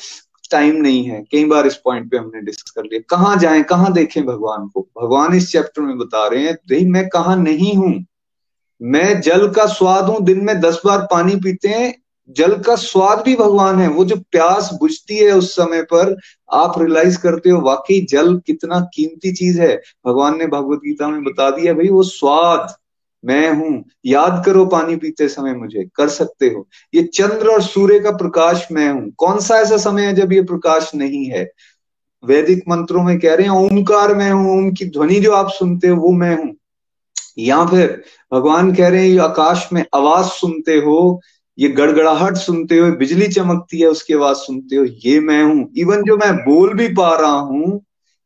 टाइम नहीं है। कई बार इस पॉइंट पे हमने डिस्कस कर लिया। कहाँ जाए? कहाँ देखें भगवान को? भगवान इस चैप्टर में बता रहे हैं, भाई, मैं कहा नहीं हूँ? मैं जल का स्वाद हूँ। दिन में दस बार पानी पीते हैं जल का स्वाद भी भगवान है। वो जो प्यास बुझती है उस समय पर, आप रियलाइज़ करते हो, वाकई जल कितना कीमती चीज़ है। भगवान ने भगवत गीता में बता दिया भाई, वो स्वाद, मैं हूँ, याद करो पानी पीते समय मुझे, कर सकते हो। ये चंद्र और सूर्य का प्रकाश, मैं हूँ। कौन सा ऐसा समय है जब ये प्रकाश नहीं है? वैदिक मंत्रों में कह रहे हैं, ओंकार मैं हूँ, ओम की ध्वनि जो आप सुनते हो, वो मैं हूँ। या फिर भगवान कह रहे हैं आकाश में आवाज़ सुनते हो ये गड़गड़ाहट सुनते हो बिजली चमकती है, उसकी आवाज़ सुनते हो ये मैं हूँ। इवन जो मैं बोल भी पा रहा हूँ,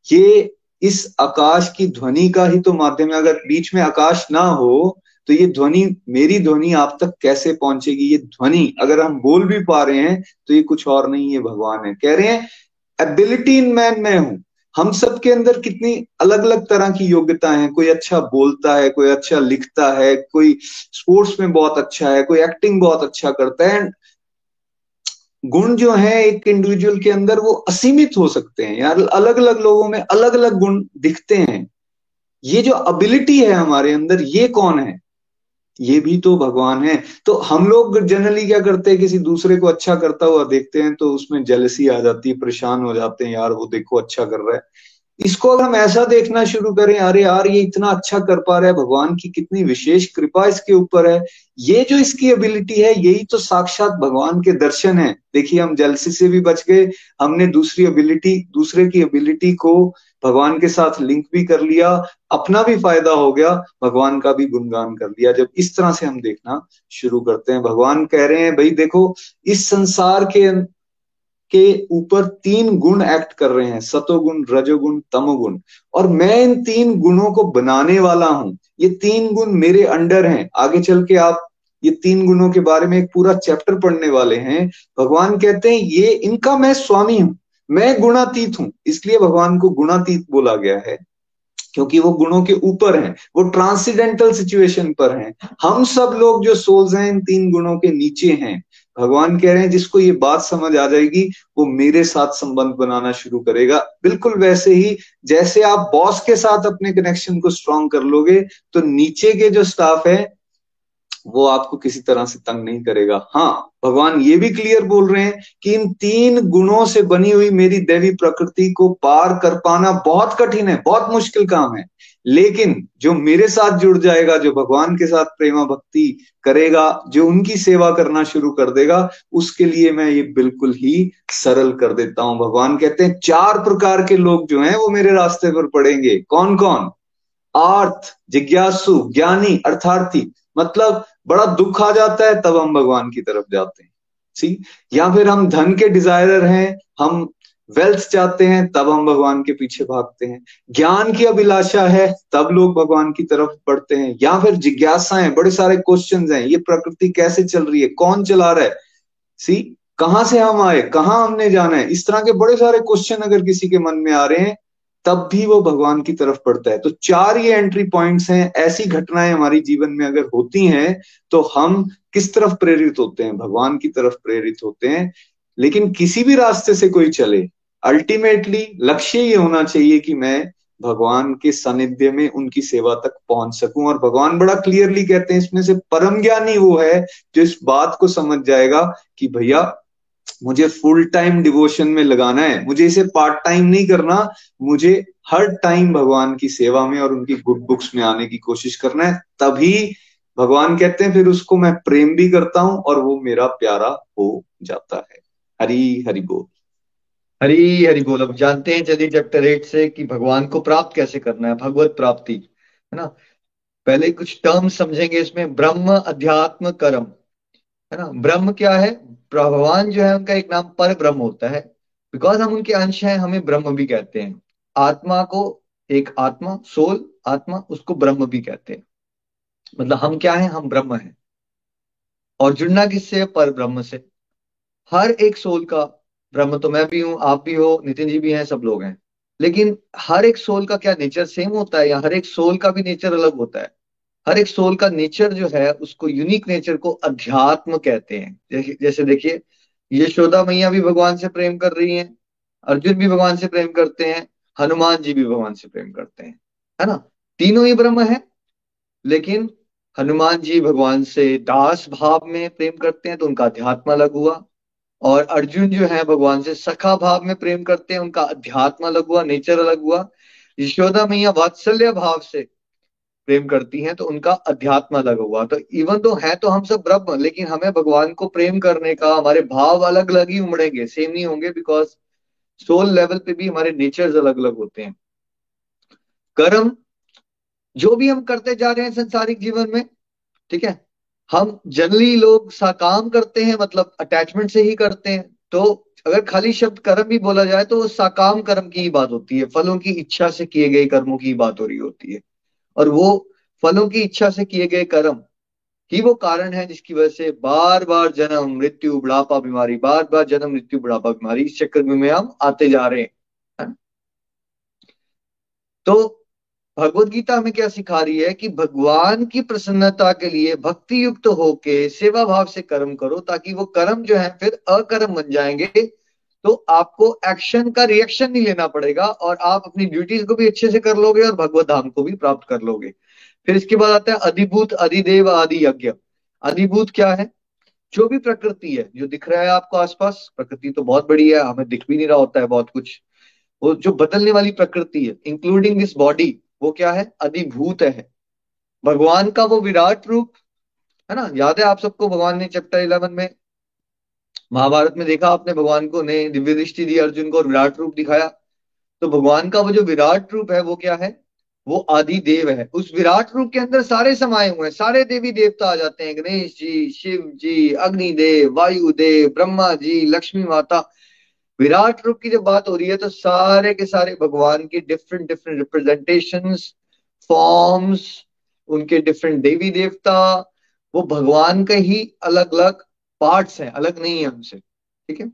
ये इस आकाश की ध्वनि का ही तो माध्यम है। अगर बीच में आकाश ना हो तो ये ध्वनि, मेरी ध्वनि आप तक कैसे पहुंचेगी? ये ध्वनि, अगर हम बोल भी पा रहे हैं तो ये कुछ और नहीं है भगवान है। कह रहे हैं एबिलिटी इन मैन मैं हूँ। हम सब के अंदर कितनी अलग अलग तरह की योग्यताएँ हैं। कोई अच्छा बोलता है, कोई अच्छा लिखता है, कोई स्पोर्ट्स में बहुत अच्छा है, कोई एक्टिंग बहुत अच्छा करता है। गुण जो है एक इंडिविजुअल के अंदर वो असीमित हो सकते हैं। यार अलग अलग लोगों में अलग अलग गुण दिखते हैं। ये जो एबिलिटी है हमारे अंदर, ये कौन है? ये भी तो भगवान है। तो हम लोग जनरली क्या करते हैं, किसी दूसरे को अच्छा करता हुआ देखते हैं तो उसमें जलसी आ जाती है, परेशान हो जाते हैं, यार वो देखो अच्छा कर रहा है। इसको अगर हम ऐसा देखना शुरू करें, अरे यार ये इतना अच्छा कर पा रहा है, भगवान की कितनी विशेष कृपा इसके ऊपर है। ये जो इसकी एबिलिटी है, यही तो साक्षात भगवान के दर्शन है। देखिए हम जलसी से भी बच गए, हमने दूसरी एबिलिटी दूसरे की एबिलिटी को भगवान के साथ लिंक भी कर लिया, अपना भी फ़ायदा हो गया, भगवान का भी गुणगान कर लिया। जब इस तरह से हम देखना शुरू करते हैं, भगवान कह रहे हैं, भाई देखो, इस संसार के के ऊपर तीन गुण एक्ट कर रहे हैं, सतोगुण, रजोगुण, तमोगुण। और मैं इन तीन गुणों को बनाने वाला हूँ। ये तीन गुण मेरे अंडर हैं। आगे चल के आप ये तीन गुणों के बारे में एक पूरा चैप्टर पढ़ने वाले हैं। भगवान कहते हैं, ये इनका मैं स्वामी हूँ। मैं गुणातीत हूँ, इसलिए भगवान को गुणातीत बोला गया है, क्योंकि वो गुणों के ऊपर हैं, वो ट्रांसीडेंटल सिचुएशन पर हैं। हम सब लोग जो सोल्स हैं, इन तीन गुणों के नीचे हैं। भगवान कह रहे हैं, जिसको ये बात समझ आ जाएगी, वो मेरे साथ संबंध बनाना शुरू करेगा। बिल्कुल वैसे ही, जैसे आप बॉस के साथ अपने कनेक्शन को स्ट्रॉन्ग कर लोगे तो नीचे के जो स्टाफ है वो आपको किसी तरह से तंग नहीं करेगा। हाँ भगवान ये भी क्लियर बोल रहे हैं कि इन तीन गुणों से बनी हुई मेरी देवी प्रकृति को पार कर पाना बहुत कठिन है, बहुत मुश्किल काम है। लेकिन जो मेरे साथ जुड़ जाएगा, जो भगवान के साथ प्रेमा भक्ति करेगा, जो उनकी सेवा करना शुरू कर देगा, उसके लिए मैं ये बिल्कुल ही सरल कर देता हूँ। भगवान कहते हैं, चार प्रकार के लोग जो हैं वो मेरे रास्ते पर पड़ेंगे। कौन कौन आर्थ, जिज्ञासु, ज्ञानी, अर्थार्थी। मतलब बड़ा दुख आ जाता है, तब हम भगवान की तरफ़ जाते हैं। सी या फिर हम धन के डिजायरर हैं, हम वेल्थ चाहते हैं, तब हम भगवान के पीछे भागते हैं। ज्ञान की अभिलाषा है, तब लोग भगवान की तरफ़ बढ़ते हैं। या फिर जिज्ञासाएँ, बड़े सारे क्वेश्चन हैं, ये प्रकृति कैसे चल रही है, कौन चला रहा है? सी कहाँ से हम आए? कहाँ हमने जाना है? इस तरह के बड़े सारे क्वेश्चन अगर किसी के मन में आ रहे हैं तब भी वो भगवान की तरफ़ पड़ता है। तो चार ये एंट्री पॉइंट्स हैं, ऐसी घटनाएँ हमारी जीवन में अगर होती हैं तो हम किस तरफ़ प्रेरित होते हैं? भगवान की तरफ़ प्रेरित होते हैं। लेकिन किसी भी रास्ते से कोई चले अल्टीमेटली लक्ष्य ये होना चाहिए कि मैं भगवान के सानिध्य में उनकी सेवा तक पहुँच सकूँ। और भगवान बड़ा क्लियरली कहते हैं, इसमें से परम ज्ञानी वो है जो इस बात को समझ जाएगा कि भैया मुझे फुल टाइम डिवोशन में लगाना है। मुझे इसे पार्ट टाइम नहीं करना, मुझे हर टाइम भगवान की सेवा में और उनकी गुड बुक्स में आने की कोशिश करना है। तभी भगवान कहते हैं, फिर उसको मैं प्रेम भी करता हूँ और वो मेरा प्यारा हो जाता है। हरी, हरि बोल। हरी, हरि बोल। अब जानते हैं चलिए चैप्टर एट से कि भगवान को प्राप्त कैसे करना है? भगवत प्राप्ति, है ना? पहले कुछ टर्म समझेंगे इसमें। ब्रह्म, अध्यात्म, कर्म, है ना? ब्रह्म क्या है? भगवान जो है उनका एक नाम पर ब्रह्म होता है। बिकॉज़ हम उनके अंश हैं, हमें ब्रह्म भी कहते हैं। आत्मा को एक आत्मा सोल आत्मा, उसको ब्रह्म भी कहते हैं। मतलब हम क्या हैं? हम ब्रह्म हैं। और जुड़ना किससे पर ब्रह्म से। हर एक सोल का, ब्रह्म तो मैं भी हूँ, आप भी हो, नितिन जी भी हैं, सब लोग हैं। लेकिन हर एक सोल का क्या नेचर सेम होता है या हर एक सोल का भी नेचर अलग होता है? हर एक सोल का नेचर जो है, उसको यूनिक नेचर को अध्यात्म कहते हैं। जैसे देखिए यशोदा मैया भी भगवान से प्रेम कर रही हैं, अर्जुन भी भगवान से प्रेम करते हैं, हनुमान जी भी भगवान से प्रेम करते हैं, है ना? तीनों ही ब्रह्म है, लेकिन हनुमान जी भगवान से दास भाव में प्रेम करते हैं तो उनका अध्यात्म अलग हुआ, और अर्जुन जो है, भगवान से सखा भाव में प्रेम करते हैं, उनका अध्यात्म अलग हुआ नेचर अलग हुआ। यशोदा मैया वात्सल्य भाव से प्रेम करती हैं तो उनका अध्यात्म अलग हुआ। तो इवन तो है तो हम सब ब्रह्म, लेकिन हमें भगवान को प्रेम करने का, हमारे भाव अलग अलग ही उमड़ेंगे। सेम नहीं होंगे बिकॉज़ सोल लेवल पे भी हमारे नेचर्स अलग अलग होते हैं। कर्म, जो भी हम करते जा रहे हैं संसारिक जीवन में, ठीक है, हम जनरली लोग साकाम करते हैं मतलब अटैचमेंट से ही करते हैं। तो अगर खाली शब्द कर्म भी बोला जाए तो साकाम कर्म की ही बात होती है। फलों की इच्छा से किए गए कर्मों की बात हो रही होती है। और वो फलों की इच्छा से किए गए कर्म ही वो कारण है जिसकी वजह से बार बार जन्म मृत्यु, बुढ़ापा, बीमारी, बार बार जन्म, मृत्यु, बुढ़ापा, बीमारी, इस चक्कर में हम आते जा रहे हैं। तो भगवत गीता हमें क्या सिखा रही है कि भगवान की प्रसन्नता के लिए भक्ति युक्त होके सेवा भाव से कर्म करो ताकि वो कर्म जो है फिर अकर्म बन जाएँगे। तो आपको एक्शन का रिएक्शन नहीं लेना पड़ेगा और आप अपनी ड्यूटीज़ को भी अच्छे से कर लोगे और भगवत धाम को भी प्राप्त कर लोगे। फिर इसके बाद आता है अधिभूत, अधिदेव आदि यज्ञ अधिभूत क्या है? जो भी प्रकृति है, जो दिख रहा है आपको आसपास, प्रकृति तो बहुत बड़ी है, हमें दिख भी नहीं रहा होता है बहुत कुछ। वो जो बदलने वाली प्रकृति है इंक्लूडिंग दिस बॉडी वो क्या है? अधिभूत है। भगवान का वो विराट रूप, है ना? याद है आप सबको भगवान ने चैप्टर इलेवन में? महाभारत में देखा आपने, भगवान को ने दिव्य दृष्टि दी अर्जुन को और विराट रूप दिखाया। तो भगवान का वो जो विराट रूप है, वो क्या है? वो आदि देव है। उस विराट रूप के अंदर सारे समाये हुए हैं। सारे देवी देवता आ जाते हैं। गणेश जी, शिव जी अग्निदेव वायुदेव ब्रह्मा जी, लक्ष्मी माता। विराट रूप की जब बात हो रही है तो सारे के सारे भगवान की डिफरेंट डिफरेंट रिप्रेजेंटेशन फॉर्म्स उनके डिफरेंट देवी देवता, वो भगवान के ही अलग अलग पार्ट्स हैं, अलग नहीं है हमसे ठीक है?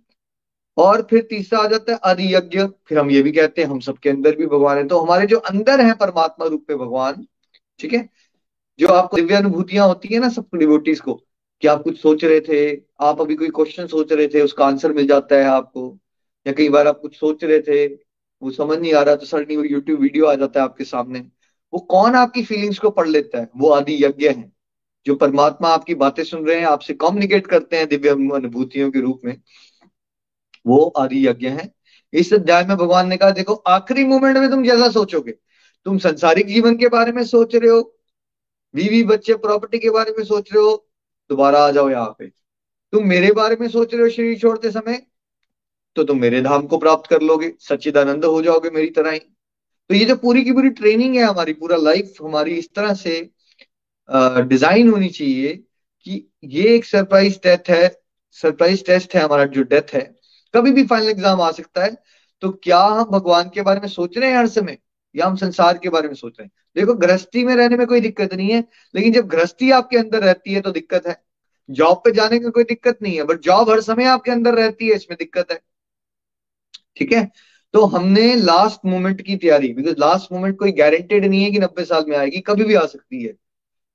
और फिर तीसरा आ जाता है आदि यज्ञ फिर हम ये भी कहते हैं, हम सबके अंदर भी भगवान है। तो हमारे जो अंदर है परमात्मा रूप में भगवान, ठीक है? जो आपको दिव्य अनुभूतियाँ होती है ना सब डिवोटीज को, कि आप कुछ सोच रहे थे, आप अभी कोई क्वेश्चन सोच रहे थे, उसका आंसर मिल जाता है आपको, या कई बार आप कुछ सोच रहे थे, वो समझ नहीं आ रहा तो सडनली वो यूट्यूब वीडियो आ जाता है आपके सामने। वो कौन आपकी फीलिंग्स को पढ़ लेता है? वो आदि यज्ञ है। जो परमात्मा आपकी बातें सुन रहे हैं, आपसे कम्युनिकेट करते हैं दिव्य अनुभूतियों के रूप में, वो आदि यज्ञ है। इस अध्याय में भगवान ने कहा, देखो, आखिरी मोमेंट में तुम जैसा सोचोगे। तुम संसारिक जीवन के बारे में सोच रहे हो, बीवी बच्चे प्रॉपर्टी के बारे में सोच रहे हो, दोबारा आ जाओ यहाँ पे। तुम मेरे बारे में सोच रहे हो शरीर छोड़ते समय तो तुम मेरे धाम को प्राप्त कर लोगे, सच्चिदानंद हो जाओगे मेरी तरह ही। तो ये जो पूरी की पूरी ट्रेनिंग है हमारी, पूरा लाइफ हमारी इस तरह से डिज़ाइन होनी चाहिए कि ये एक सरप्राइज़ डेथ है सरप्राइज़ टेस्ट है हमारा जो डेथ है। कभी भी फाइनल एग्ज़ाम आ सकता है तो क्या हम भगवान के बारे में सोच रहे हैं हर समय? या हम संसार के बारे में सोच रहे हैं? देखो, गृहस्थी में रहने में कोई दिक्कत नहीं है, लेकिन जब गृहस्थी आपके अंदर रहती है तो दिक्कत है। जॉब पे जाने में कोई दिक्कत नहीं है बट जॉब हर समय आपके अंदर रहती है, इसमें दिक्कत है। ठीक है? तो हमने लास्ट मोमेंट की तैयारी बिकॉज़ लास्ट मोमेंट कोई गारंटेड नहीं है कि नब्बे साल में आएगी, कभी भी आ सकती है।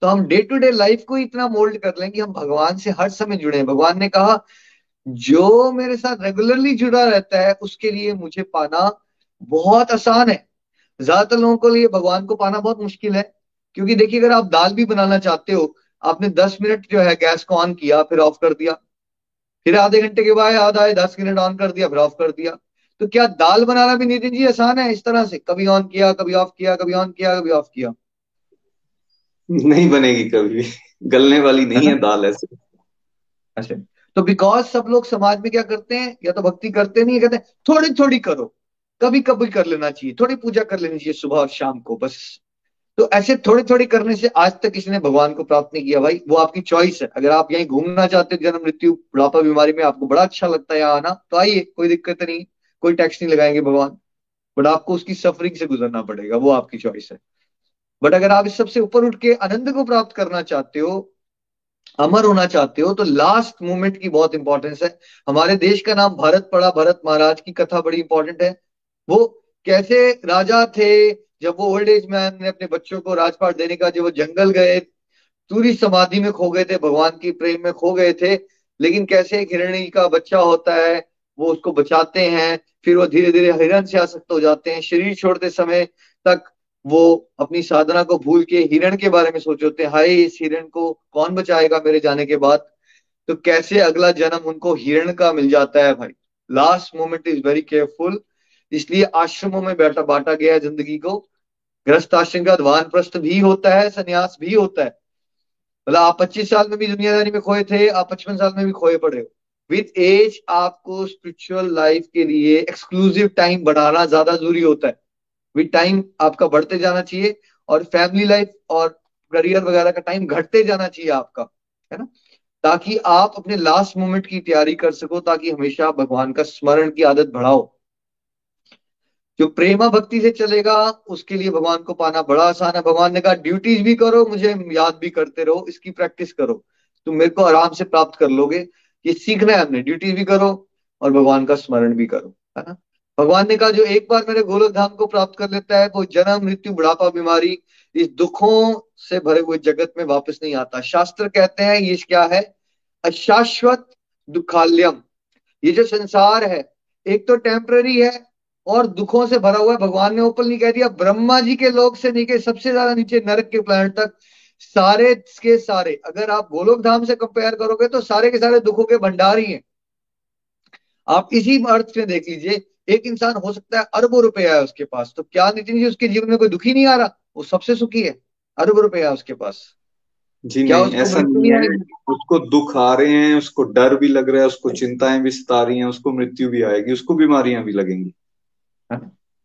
तो हम डे टू डे लाइफ को इतना मोल्ड कर लें कि हम भगवान से हर समय जुड़े हैं। भगवान ने कहा, जो मेरे साथ रेगुलरली जुड़ा रहता है, उसके लिए मुझे पाना बहुत आसान है। ज़्यादातर लोगों के लिए भगवान को पाना बहुत मुश्किल है, क्योंकि देखिए, अगर आप दाल भी बनाना चाहते हो, आपने दस मिनट जो है गैस को ऑन किया, फिर ऑफ़ कर दिया। फिर आधे घंटे के बाद याद आए दस मिनट ऑन कर दिया, फिर ऑफ़ कर दिया। तो क्या दाल बनाना भी नितिन जी आसान है? इस तरह से, कभी ऑन किया, कभी ऑफ़ किया, कभी ऑन किया, कभी ऑफ़ किया। नहीं बनेगी कभी गलने वाली नहीं है दाल ऐसे। अच्छा तो बिकॉज़ सब लोग समाज में क्या करते हैं? या तो भक्ति करते नहीं कहते थोड़ी थोड़ी करो। कभी कभी कर लेना चाहिए, थोड़ी पूजा कर लेनी चाहिए सुबह और शाम को, बस। तो ऐसे थोड़ी थोड़ी करने से आज तक किसी ने भगवान को प्राप्त नहीं किया। भाई, वो आपकी चॉइस है। अगर आप यहीं घूमना चाहते हो, जन्म, मृत्यु, बुढ़ापा, बीमारी में आपको बड़ा अच्छा लगता है यहाँ आना तो आइए, कोई दिक्कत नहीं। कोई टैक्स नहीं लगाएँगे भगवान। बट आपको उसकी सफरिंग से गुजरना पड़ेगा, वो आपकी चॉइस है। बट अगर आप इस सबसे ऊपर उठ के आनंद को प्राप्त करना चाहते हो, अमर होना चाहते हो तो लास्ट मोमेंट की बहुत इंपॉर्टेंस है। हमारे देश का नाम भारत पड़ा। भरत महाराज की कथा बड़ी इंपॉर्टेंट है। वो कैसे राजा थे, जब वो ओल्ड एज मैन ने अपने बच्चों को राजपाट देने का जब वो जंगल गए, पूरी समाधि में खो गए थे, भगवान की प्रेम में खो गए थे। लेकिन कैसे एक हिरणी का बच्चा होता है, वो उसको बचाते हैं, फिर वो धीरे धीरे हिरण से आसक्त हो जाते हैं। शरीर छोड़ते समय तक वो अपनी साधना को भूल के हिरण के बारे में सोच होते हैं, हाय, इस हिरण को कौन बचाएगा मेरे जाने के बाद? तो कैसे अगला जन्म उनको हिरण का मिल जाता है भाई? Last moment is very careful इसलिए आश्रमों में बैठा बांटा गया ज़िंदगी को। ग्रस्त आश्रम का वान प्रस्थ भी होता है, संन्यास भी होता है। मतलब आप 25 साल में भी दुनियादारी में खोए थे, आप 55 साल में भी खोए पड़े हो। विद एज आपको स्पिरिचुअल लाइफ के लिए एक्सक्लूसिव टाइम बढ़ाना ज़्यादा ज़रूरी होता है। विद टाइम आपका बढ़ते जाना चाहिए और फैमिली लाइफ और करियर वगैरह का टाइम घटते जाना चाहिए आपका, है ना? ताकि आप अपने लास्ट मोमेंट की तैयारी कर सको, ताकि हमेशा भगवान का स्मरण की आदत बढ़ाओ। जो प्रेमा भक्ति से चलेगा, उसके लिए भगवान को पाना बड़ा आसान है। भगवान ने कहा ड्यूटीज़ भी करो, मुझे याद भी करते रहो, इसकी प्रैक्टिस करो। तुम मेरे को आराम से प्राप्त कर लोगे। ये सीखना है हमने। ड्यूटीज़ भी करो और भगवान का स्मरण भी करो, है ना? भगवान ने कहा, जो एक बार मेरे गोलक धाम को प्राप्त कर लेता है, वो जन्म, मृत्यु, बुढ़ापा, बीमारी, इस दुखों से भरे हुए जगत में वापस नहीं आता। शास्त्र कहते हैं, ये क्या है? अशाश्वत दुखाल्यम। ये जो संसार है, एक तो टेम्पररी है और दुखों से भरा हुआ है। भगवान ने ऊपर नहीं कह दिया, ब्रह्मा जी के लोग से नीचे सबसे ज़्यादा नीचे नरक के प्लान तक, सारे के सारे। अगर आप गोलोक धाम से कंपेयर करोगे तो सारे के सारे दुखों के भंडार ही हैं। आप इसी अर्थ में देख लीजिए एक इंसान हो सकता है अरबों रुपया है उसके पास। तो क्या नितिन जी उसके जीवन में कोई दुखी नहीं आ रहा? वो सबसे सुखी है। अरब रुपया है उसके पास। जी क्या नहीं ऐसा नहीं है। उसको दुख आ रहे हैं उसको डर भी लग रहा है उसको चिंताएँ भी सता रही हैं उसको मृत्यु भी आएगी उसको बीमारियाँ भी लगेंगी।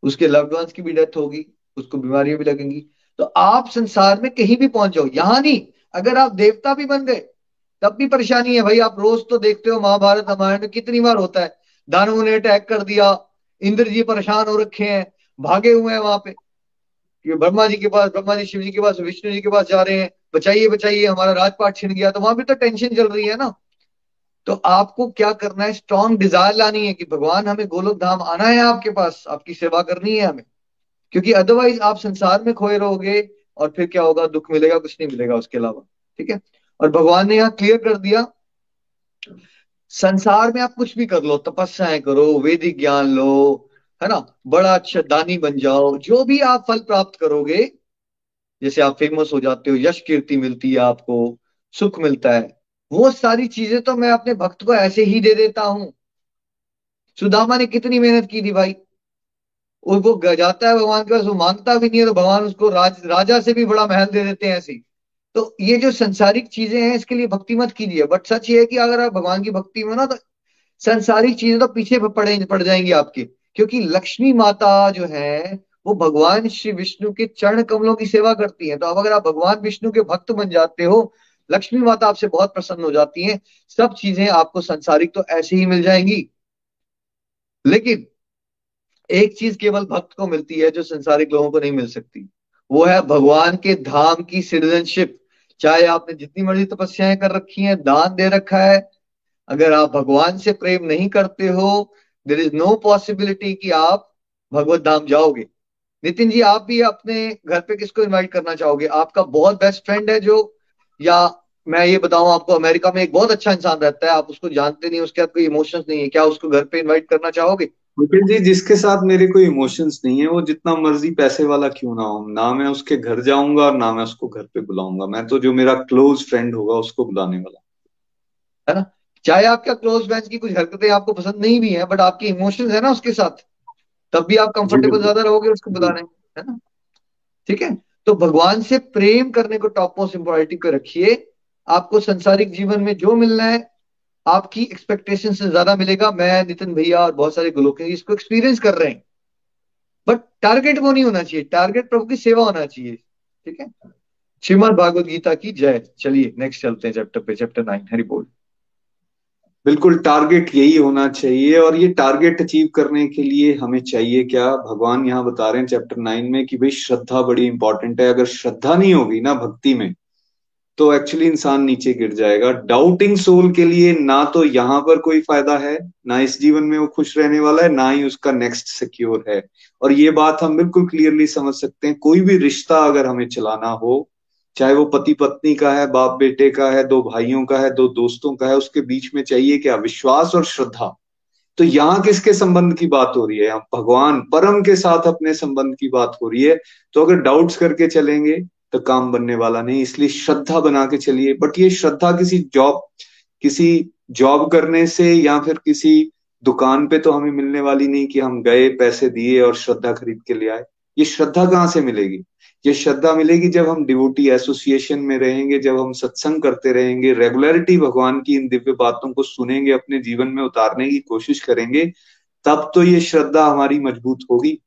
उसके लव्ड वंस की भी डेथ होगी उसको बीमारियाँ भी लगेंगी। तो आप संसार में कहीं भी पहुँच जाओ यहाँ नहीं। अगर आप देवता भी बन गए तब भी परेशानी है। भाई आप रोज तो देखते हो महाभारत रामायण में कितनी बार होता है दानवों ने अटैक कर दिया इंद्र जी परेशान हो रखे हैं, भागे हुए हैं वहाँ पे। कि ब्रह्मा जी के पास, ब्रह्मा जी, शिव जी के पास, विष्णु जी के पास जा रहे हैं, बचाइए बचाइए, हमारा राजपाट छिन गया। तो वहाँ भी तो टेंशन चल रही है ना। तो आपको क्या करना है? स्ट्रॉन्ग डिज़ायर लानी है कि भगवान हमें गोलोक धाम आना है आपके पास, आपकी सेवा करनी है हमें। क्योंकि अदरवाइज़ आप संसार में खोए रहोगे और फिर क्या होगा? दुख मिलेगा, कुछ नहीं मिलेगा उसके अलावा। ठीक है? और भगवान ने यहाँ क्लियर कर दिया संसार में आप कुछ भी कर लो तपस्याएँ करो वैदिक ज्ञान लो है ना? बड़ा अच्छा दानी बन जाओ जो भी आप फल प्राप्त करोगे जैसे आप फ़ेमस हो जाते हो यश कीर्ति मिलती है आपको सुख मिलता है वो सारी चीज़ें तो मैं अपने भक्त को ऐसे ही दे देता हूँ। सुदामा ने कितनी मेहनत की थी भाई? वो जाता है भगवान के पास वो माँगता भी नहीं है तो भगवान उसको राज, राजा से भी बड़ा महल दे देते हैं ऐसे तो ये जो संसारिक चीज़ें हैं, इसके लिए भक्ति मत कीजिए। बट सच ये है कि अगर आप भगवान की भक्ति में ना तो संसारिक चीज़ें तो पीछे पड़े, पड़ जाएँगी आपके। क्योंकि लक्ष्मी माता जो है, वो भगवान श्री विष्णु के चरण कमलों की सेवा करती है। तो अब अगर आप भगवान विष्णु के भक्त बन जाते हो, लक्ष्मी माता आपसे बहुत प्रसन्न हो जाती है। सब चीज़ें आपको संसारिक तो ऐसे ही मिल जाएँगी। लेकिन एक चीज़ केवल भक्त को मिलती है, जो संसारिक लोगों को नहीं मिल सकती। वो है भगवान के धाम की सिटीजनशिप। चाहे आपने जितनी मर्ज़ी तपस्याएँ कर रखी हैं, दान दे रखा है, अगर आप भगवान से प्रेम नहीं करते हो देर इज़ नो पॉसिबिलिटी कि आप भगवत धाम जाओगे। नितिन जी, आप भी अपने घर पे किसको इनवाइट करना चाहोगे? आपका बहुत बेस्ट फ्रेंड है जो, या मैं ये बताऊँ आपको, अमेरिका में एक बहुत अच्छा इंसान रहता है, आप उसको जानते नहीं, उसके कोई इमोशंस नहीं है, क्या उसको घर पे इनवाइट करना चाहोगे? नितिन जी जिसके साथ मेरे कोई इमोशंस नहीं है वो जितना मर्ज़ी पैसे वाला क्यों ना हो? ना मैं उसके घर जाऊँगा और ना मैं उसको घर पे बुलाऊँगा। मैं तो जो मेरा क्लोज फ्रेंड होगा उसको बुलाने वाला है। ना? चाहे आपका क्लोज फ्रेंड की कुछ हरकतें आपको पसंद नहीं भी है बट आपके इमोशंस है ना उसके साथ तब भी आप कंफर्टेबल ज़्यादा रहोगे उसको बुलाने है ना? ठीक है? तो भगवान से प्रेम करने को टॉप मोस्ट इम्पोर्टिटी को रखिए। आपको संसारिक जीवन में जो मिलना है आपकी एक्सपेक्टेशन से ज़्यादा मिलेगा। मैं, नितिन भैया और बहुत सारे गुलोक इसको एक्सपीरियंस कर रहे हैं। बट टारगेट वो नहीं होना चाहिए। टारगेट प्रभु की सेवा होना चाहिए। ठीक है? श्रीमद भागवत गीता की जय। चलिए नेक्स्ट चलते हैं चैप्टर पे चैप्टर नाइन हरी बोल। बिल्कुल टारगेट यही होना चाहिए और ये टारगेट अचीव करने के लिए हमें चाहिए क्या? भगवान यहाँ बता रहे हैं चैप्टर नाइन में कि भाई श्रद्धा बड़ी इंपॉर्टेंट है। अगर श्रद्धा नहीं होगी ना भक्ति में तो एक्चुअली इंसान नीचे गिर जाएगा। डाउटिंग सोल के लिए ना तो यहाँ पर कोई फ़ायदा है, ना इस जीवन में वो खुश रहने वाला है, ना ही उसका नेक्स्ट सिक्योर है। और ये बात हम बिल्कुल क्लियरली समझ सकते हैं। कोई भी रिश्ता अगर हमें चलाना हो, चाहे वो पति पत्नी का है बाप बेटे का है, दो भाइयों का है, दो दोस्तों का है, उसके बीच में चाहिए क्या विश्वास और श्रद्धा? तो यहाँ किसके संबंध की बात हो रही है? भगवान परम के साथ अपने संबंध की बात हो रही है। तो अगर डाउट्स करके चलेंगे तो काम बनने वाला नहीं, इसलिए श्रद्धा बना के चलिए। बट ये श्रद्धा किसी जॉब किसी जॉब करने से या फिर किसी दुकान पे तो हमें मिलने वाली नहीं कि हम गए, पैसे दिए और श्रद्धा खरीद के ले आए। ये श्रद्धा कहाँ से मिलेगी? ये श्रद्धा मिलेगी जब हम डिवोटी एसोसिएशन में रहेंगे, जब हम सत्संग करते रहेंगे रेगुलरिटी भगवान की इन दिव्य बातों को सुनेंगे, अपने जीवन में उतारने की कोशिश करेंगे, तब तो ये श्रद्धा हमारी मज़बूत होगी।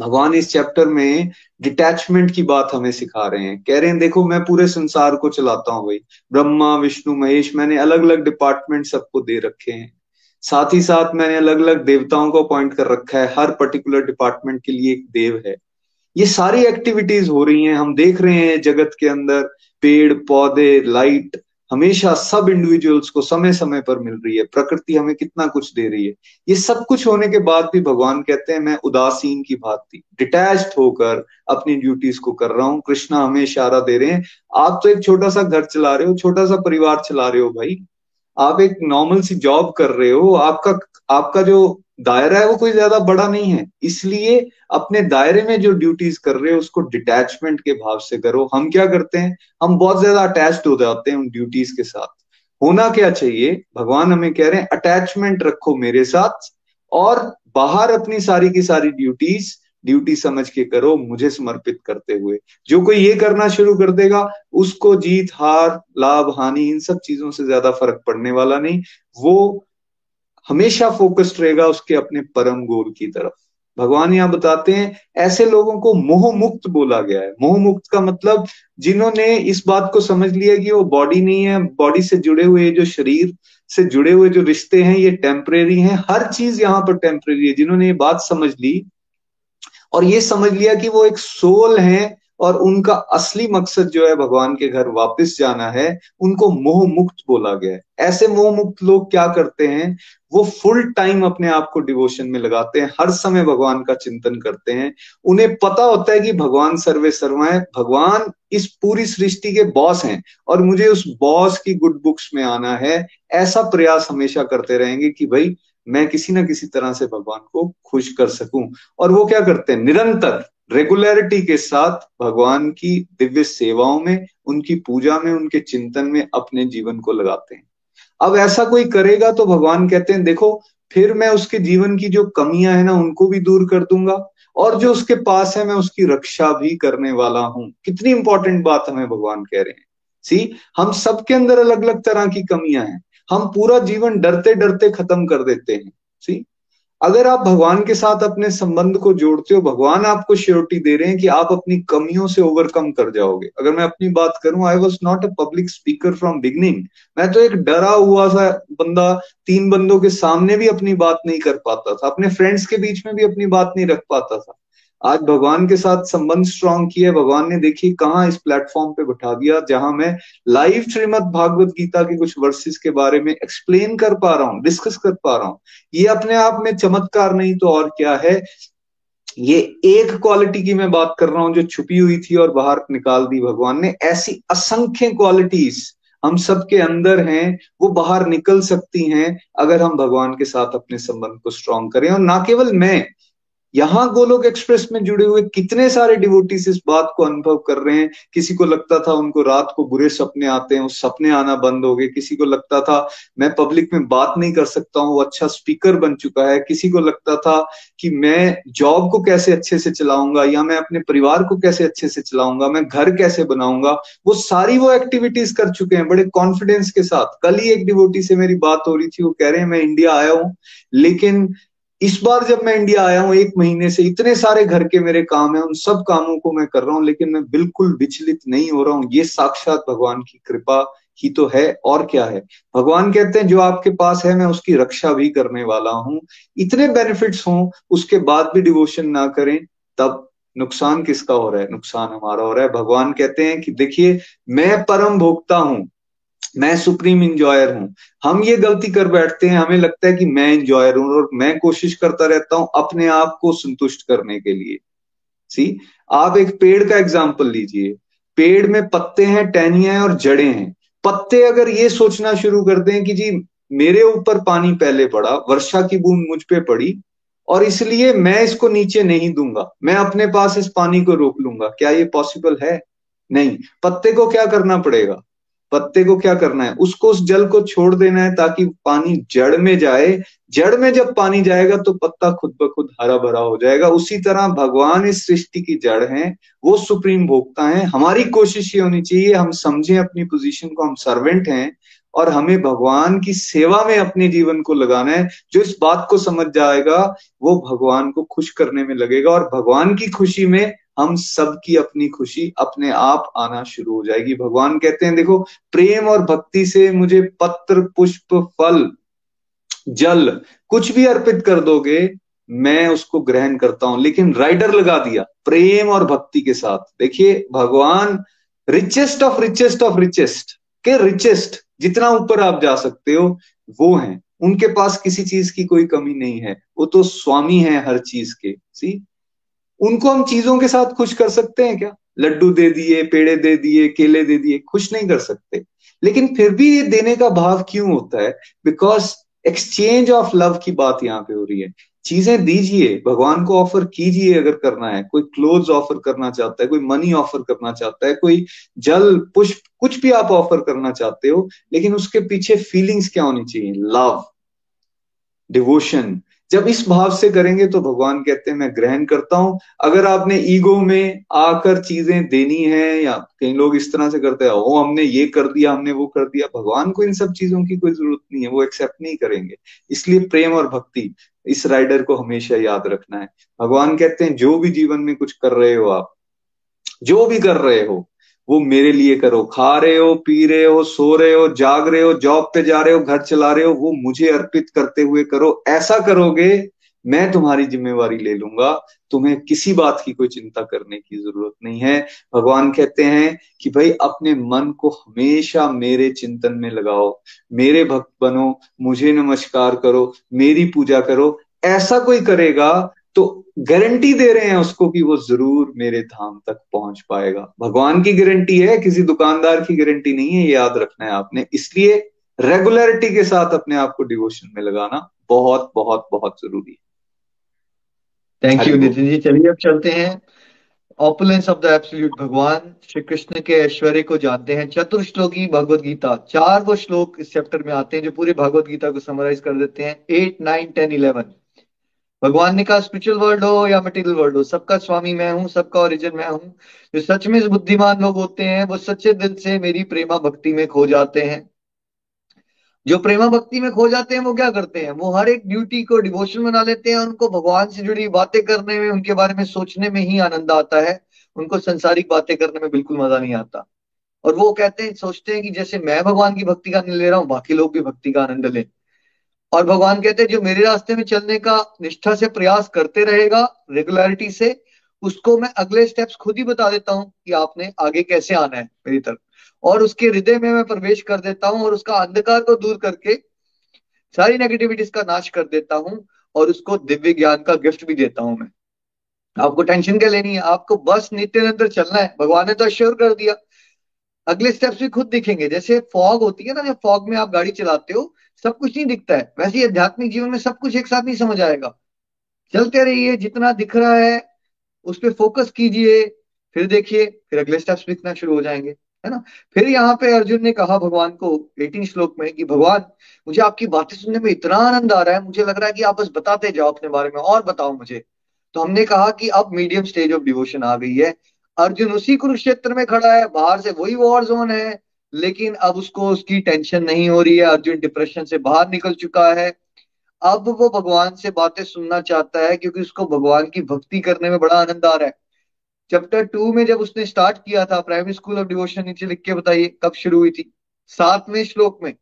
भगवान इस चैप्टर में डिटैचमेंट की बात हमें सिखा रहे हैं। कह रहे हैं, देखो, मैं पूरे संसार को चलाता हूँ भाई। ब्रह्मा, विष्णु, महेश, मैंने अलग अलग डिपार्टमेंट सबको दे रखे हैं। साथ ही साथ मैंने अलग अलग देवताओं को अपॉइंट कर रखा है। हर पर्टिकुलर डिपार्टमेंट के लिए एक देव है। ये सारी एक्टिविटीज़ हो रही हैं। हम देख रहे हैं जगत के अंदर पेड़, पौधे लाइट हमेशा सब इंडिविजुअल्स को समय समय पर मिल रही है, प्रकृति हमें कितना कुछ दे रही है। ये सब कुछ होने के बाद भी भगवान कहते हैं, मैं उदासीन की भांति डिटैच होकर अपनी ड्यूटीज़ को कर रहा हूँ। कृष्णा हमें इशारा दे रहे हैं, आप तो एक छोटा सा घर चला रहे हो छोटा सा परिवार चला रहे हो भाई। आप एक नॉर्मल सी जॉब कर रहे हो, आपका आपका जो दायरा है वो कोई ज़्यादा बड़ा नहीं है। इसलिए अपने दायरे में जो ड्यूटीज़ कर रहे हो, उसको डिटैचमेंट के भाव से करो। हम क्या करते हैं? हम बहुत ज़्यादा अटैच्ड हो जाते हैं उन ड्यूटीज़ के साथ। होना क्या चाहिए? भगवान हमें कह रहे हैं अटैचमेंट रखो मेरे साथ और बाहर अपनी सारी की सारी ड्यूटीज़ ड्यूटी समझ के करो, मुझे समर्पित करते हुए। जो कोई ये करना शुरू कर देगा, उसको जीत, हार, लाभ, हानि, इन सब चीज़ों से ज़्यादा फ़र्क पड़ने वाला नहीं। वो हमेशा फोकस्ड रहेगा उसके अपने परम गोल की तरफ़। भगवान यहाँ बताते हैं, ऐसे लोगों को मोह मुक्त बोला गया है। मोह मुक्त का मतलब जिन्होंने इस बात को समझ लिया कि वो बॉडी नहीं है बॉडी से जुड़े हुए जो शरीर, से जुड़े हुए जो रिश्ते हैं, ये टेम्परेरी हैं। हर चीज़ यहाँ पर टेम्परेरी है। जिन्होंने ये बात समझ ली और ये समझ लिया कि वो एक सोल है और उनका असली मकसद जो है भगवान के घर वापस जाना है, उनको मोह मुक्त बोला गया है। ऐसे मोह मुक्त लोग क्या करते हैं? वो फुल टाइम अपने आप को डिवोशन में लगाते हैं, हर समय भगवान का चिंतन करते हैं। उन्हें पता होता है कि भगवान सर्वे सर्वा है, भगवान इस पूरी सृष्टि के बॉस हैं और मुझे उस बॉस की गुड बुक्स में आना है। ऐसा प्रयास हमेशा करते रहेंगे कि भाई, मैं किसी ना किसी तरह से भगवान को खुश कर सकूँ। और वो क्या करते हैं? निरंतर रेगुलरिटी के साथ भगवान की दिव्य सेवाओं में, उनकी पूजा में, उनके चिंतन में अपने जीवन को लगाते हैं। अब ऐसा कोई करेगा तो भगवान कहते हैं, देखो, फिर मैं उसके जीवन की जो कमियाँ है ना, उनको भी दूर कर दूँगा और जो उसके पास है, मैं उसकी रक्षा भी करने वाला हूँ। कितनी इंपॉर्टेंट बात हमें भगवान कह रहे हैं। सी हम सबके अंदर अलग अलग तरह की कमियाँ हैं। हम पूरा जीवन डरते डरते खत्म कर देते हैं। सी अगर आप भगवान के साथ अपने संबंध को जोड़ते हो, भगवान आपको श्योरिटी दे रहे हैं कि आप अपनी कमियों से ओवरकम कर जाओगे। अगर मैं अपनी बात करूँ I was not a public speaker from beginning मैं तो एक डरा हुआ सा बंदा, तीन बंदों के सामने भी अपनी बात नहीं कर पाता था, अपने फ्रेंड्स के बीच में भी अपनी बात नहीं रख पाता था। आज भगवान के साथ संबंध स्ट्रॉन्ग किया भगवान ने देखिए कहाँ इस प्लेटफॉर्म पे बैठा दिया, जहाँ मैं लाइव श्रीमद भागवत गीता के कुछ वर्सेस के बारे में एक्सप्लेन कर पा रहा हूँ डिस्कस कर पा रहा हूँ। ये अपने आप में चमत्कार नहीं तो और क्या है? ये एक क्वालिटी की मैं बात कर रहा हूँ जो छुपी हुई थी और बाहर निकाल दी भगवान ने। ऐसी असंख्य क्वालिटीज हम सबके अंदर हैं, वो बाहर निकल सकती हैं अगर हम भगवान के साथ अपने संबंध को स्ट्रांग करें। और ना केवल मैं यहाँ गोलोक एक्सप्रेस में जुड़े हुए कितने सारे डिवोटीज इस बात को अनुभव कर रहे हैं? किसी को लगता था उनको रात को बुरे सपने आते हैं, उस सपने आना बंद हो गए। किसी को लगता था, मैं पब्लिक में बात नहीं कर सकता हूँ, वो अच्छा स्पीकर बन चुका है। किसी को लगता था कि मैं जॉब को कैसे अच्छे से चलाऊँगा, या मैं अपने परिवार को कैसे अच्छे से चलाऊँगा, मैं घर कैसे बनाऊँगा, वो सारी वो एक्टिविटीज़ कर चुके हैं बड़े कॉन्फिडेंस के साथ। कल ही एक डिवोटी से मेरी बात हो रही थी, वो कह रहे हैं, मैं इंडिया आया हूँ, लेकिन इस बार जब मैं इंडिया आया हूँ, एक महीने से इतने सारे घर के मेरे काम है, उन सब कामों को मैं कर रहा हूँ, लेकिन मैं बिल्कुल विचलित नहीं हो रहा हूँ। ये साक्षात भगवान की कृपा ही तो है, और क्या है? भगवान कहते हैं, जो आपके पास है, मैं उसकी रक्षा भी करने वाला हूँ। इतने बेनिफिट्स हों, उसके बाद भी डिवोशन ना करें, तब नुकसान किसका हो रहा है? नुकसान हमारा हो रहा है। भगवान कहते हैं कि, देखिए, मैं परम भोक्ता हूँ मैं सुप्रीम इंजॉयर हूँ। हम ये गलती कर बैठते हैं, हमें लगता है कि मैं इंजॉयर हूँ और मैं कोशिश करता रहता हूँ अपने आप को संतुष्ट करने के लिए। सी आप एक पेड़ का एग्ज़ाम्पल लीजिए। पेड़ में पत्ते हैं, टहनिया हैं और जड़े हैं। पत्ते अगर ये सोचना शुरू कर दें कि जी, मेरे ऊपर पानी पहले पड़ा, वर्षा की बूंद मुझ पे पड़ी, और इसलिए मैं इसको नीचे नहीं दूँगा। मैं अपने पास इस पानी को रोक लूँगा। क्या ये पॉसिबल है? नहीं। पत्ते को क्या करना पड़ेगा? पत्ते को क्या करना है? उसको उस जल को छोड़ देना है ताकि पानी जड़ में जाए। जड़ में जब पानी जाएगा तो पत्ता खुद ब खुद हरा भरा हो जाएगा। उसी तरह भगवान इस सृष्टि की जड़ है, वो सुप्रीम भोक्ता है। हमारी कोशिश ये होनी चाहिए, हम समझें अपनी पोजीशन को, हम सर्वेंट हैं और हमें भगवान की सेवा में अपने जीवन को लगाना है। जो इस बात को समझ जाएगा, वो भगवान को खुश करने में लगेगा और भगवान की खुशी में हम सबकी अपनी खुशी अपने आप आना शुरू हो जाएगी। भगवान कहते हैं, देखो, प्रेम और भक्ति से मुझे पत्र, पुष्प, फल, जल कुछ भी अर्पित कर दोगे, मैं उसको ग्रहण करता हूँ। लेकिन राइडर लगा दिया, प्रेम और भक्ति के साथ। देखिए, भगवान richest of richest of richest के रिचेस्ट जितना ऊपर आप जा सकते हो, वो हैं। उनके पास किसी चीज़ की कोई कमी नहीं है। वो तो स्वामी है हर चीज़ के। सी उनको हम चीज़ों के साथ खुश कर सकते हैं क्या? लड्डू दे दिए, पेड़े दे दिए, केले दे दिए, खुश नहीं कर सकते। लेकिन फिर भी ये देने का भाव क्यों होता है? बिकॉज़ एक्सचेंज ऑफ़ लव की बात यहाँ पे हो रही है। चीज़ें दीजिए, भगवान को ऑफ़र कीजिए अगर करना है। कोई क्लोथ ऑफ़र करना चाहता है, कोई मनी ऑफ़र करना चाहता है, कोई जल, पुष्प, कुछ भी आप ऑफ़र करना चाहते हो, लेकिन उसके पीछे फीलिंग्स क्या होनी चाहिए? लव डिवोशन जब इस भाव से करेंगे तो भगवान कहते हैं, मैं ग्रहण करता हूँ। अगर आपने ईगो में आकर चीज़ें देनी है या कई लोग इस तरह से करते हैं, ओ, हमने ये कर दिया, हमने वो कर दिया। भगवान को इन सब चीज़ों की कोई ज़रूरत नहीं है, वो एक्सेप्ट नहीं करेंगे। इसलिए प्रेम और भक्ति इस राइडर को हमेशा याद रखना है। भगवान कहते हैं, जो भी जीवन में कुछ कर रहे हो आप, जो भी कर रहे हो वो मेरे लिए करो। खा रहे हो, पी रहे हो, सो रहे हो, जाग रहे हो, जॉब पे जा रहे हो, घर चला रहे हो, वो मुझे अर्पित करते हुए करो। ऐसा करोगे, मैं तुम्हारी जिम्मेवारी ले लूँगा। तुम्हें किसी बात की कोई चिंता करने की ज़रूरत नहीं है। भगवान कहते हैं कि भाई, अपने मन को हमेशा मेरे चिंतन में लगाओ। मेरे भक्त बनो, मुझे नमस्कार करो, मेरी पूजा करो। ऐसा कोई करेगा तो गारंटी दे रहे हैं उसको कि वो ज़रूर मेरे धाम तक पहुँच पाएगा। भगवान की गारंटी है किसी दुकानदार की गारंटी नहीं है ये याद रखना है आपने। इसलिए रेगुलरिटी के साथ अपने आप को डिवोशन में लगाना बहुत बहुत बहुत ज़रूरी है। थैंक यू नितिन जी चलिए अब चलते हैं। ऑपुलेंस ऑफ़ द एब्सोल्यूट भगवान श्री कृष्ण के ऐश्वर्य को जानते हैं। चतुर्श्लोकी भगवत गीता चार वो श्लोक इस चैप्टर में आते हैं जो पूरे भगवत गीता को समराइज कर देते हैं। एट नाइन टेन इलेवन भगवान ने कहा स्पिरिचुअल वर्ल्ड हो या मटेरियल वर्ल्ड हो, सबका स्वामी मैं हूँ, सबका ओरिजिन मैं हूँ। जो सच में बुद्धिमान लोग होते हैं, वो सच्चे दिल से मेरी प्रेमा भक्ति में खो जाते हैं। जो प्रेमा भक्ति में खो जाते हैं, वो क्या करते हैं? वो हर एक ड्यूटी को डिवोशन बना लेते हैं, उनको भगवान से जुड़ी बातें करने में, उनके बारे में सोचने में ही आनंद आता है। उनको संसारिक बातें करने में बिल्कुल मज़ा नहीं आता। और वो कहते हैं, सोचते हैं कि जैसे मैं भगवान की भक्ति का आनंद ले रहा हूँ, बाकी लोग भी भक्ति का आनंद लें। और भगवान कहते हैं, जो मेरे रास्ते में चलने का निष्ठा से प्रयास करते रहेगा रेगुलरिटी से, उसको मैं अगले स्टेप्स खुद ही बता देता हूँ कि आपने आगे कैसे आना है मेरी तरफ़। और उसके हृदय में मैं प्रवेश कर देता हूँ और उसका अंधकार को दूर करके सारी नेगेटिविटीज का नाश कर देता हूँ और उसको दिव्य ज्ञान का गिफ्ट भी देता हूँ मैं। आपको टेंशन क्या लेनी है? आपको बस नित्य निरंतर चलना है। भगवान ने तो अश्योर कर दिया। अगले स्टेप्स भी खुद दिखेंगे। जैसे फॉग होती है ना, जब फॉग में आप गाड़ी चलाते हो सब कुछ नहीं दिखता है। वैसे ही आध्यात्मिक जीवन में सब कुछ एक साथ नहीं समझ आएगा। चलते रहिए, जितना दिख रहा है, उस पर फोकस कीजिए, फिर देखिए, फिर अगले स्टेप्स लिखना शुरू हो जाएँगे, है ना? फिर यहाँ पे अर्जुन ने कहा भगवान को एटीन श्लोक में, कि भगवान, मुझे आपकी बातें सुनने में इतना आनंद आ रहा है, मुझे लग रहा है कि आप बस बताते जाओ अपने बारे में, और बताओ मुझे। तो हमने कहा कि अब मीडियम स्टेज ऑफ़ डिवोशन आ गई है। अर्जुन उसी कुरुक्षेत्र में खड़ा है, बाहर से वही वॉर जोन है। लेकिन अब उसको उसकी टेंशन नहीं हो रही है, अर्जुन डिप्रेशन से बाहर निकल चुका है। अब वो भगवान से बातें सुनना चाहता है क्योंकि उसको भगवान की भक्ति करने में बड़ा आनंद आ रहा है। चैप्टर टू में जब उसने स्टार्ट किया था प्राइमरी स्कूल ऑफ़ डिवोशन नीचे लिख के बताइए, कब शुरू हुई थी? सातवें श्लोक में।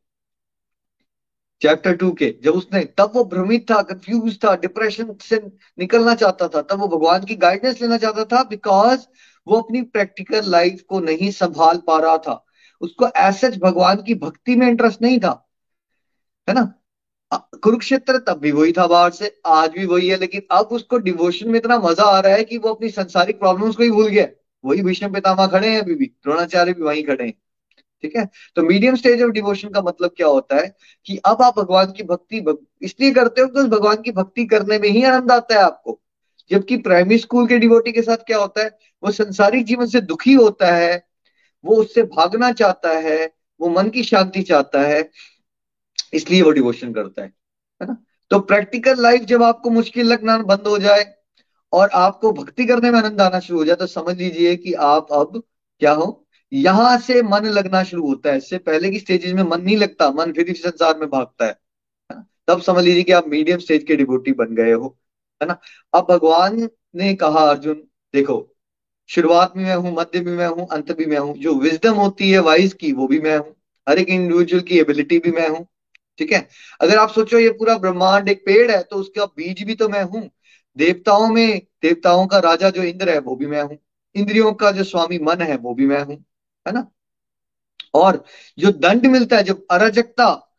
चैप्टर टू के, जब उसने, तब वो भ्रमित था कंफ्यूज था डिप्रेशन से निकलना चाहता था। तब वो भगवान की गाइडेंस लेना चाहता था बिकॉज़ वो अपनी प्रैक्टिकल लाइफ को नहीं संभाल पा रहा था। उसको एसच भगवान की भक्ति में इंटरेस्ट नहीं था, है ना? कुरुक्षेत्र तब भी वही था बाहर से, आज भी वही है, लेकिन अब उसको डिवोशन में इतना मज़ा आ रहा है कि वो अपनी संसारिक प्रॉब्लम्स को ही भूल गया। वही भीष्म पितामा खड़े हैं अभी भी, द्रोणाचार्य भी वहीं खड़े हैं, ठीक है? तो मीडियम स्टेज ऑफ़ डिवोशन का मतलब क्या होता है कि अब आप भगवान की भक्ति इसलिए करते हो कि भगवान की भक्ति करने में ही आनंद आता है आपको। जबकि प्राइमरी स्कूल के डिवोटी के साथ क्या होता है, वो संसारिक जीवन से दुखी होता है वो उससे भागना चाहता है, वो मन की शांति चाहता है, इसलिए वो डिवोशन करता है है ना? तो प्रैक्टिकल लाइफ जब आपको मुश्किल लगना बंद हो जाए और आपको भक्ति करने में आनंद आना शुरू हो जाए तो समझ लीजिए कि आप अब क्या हो? यहाँ से मन लगना शुरू होता है, इससे पहले की स्टेजेस में मन नहीं लगता, मन फिर इस संसार में भागता है तब समझ लीजिए कि आप मीडियम स्टेज के डिबोटी बन गए हो, है ना? अब भगवान ने कहा, अर्जुन, देखो शुरुआत में मैं हूँ, मध्य भी मैं हूँ, अंत भी मैं हूँ। जो विजडम होती है वाइज की, वो भी मैं हूँ। हर एक इंडिविजुअल की एबिलिटी भी मैं हूँ। ठीक है? अगर आप सोचो ये पूरा ब्रह्मांड एक पेड़ है तो उसका बीज भी तो मैं हूँ। देवताओं में, देवताओं का राजा जो इंद्र है, वो भी मैं हूँ। इंद्रियों का जो स्वामी मन है, वो भी मैं हूँ। है ना? और जो दंड मिलता है जो अराजकता,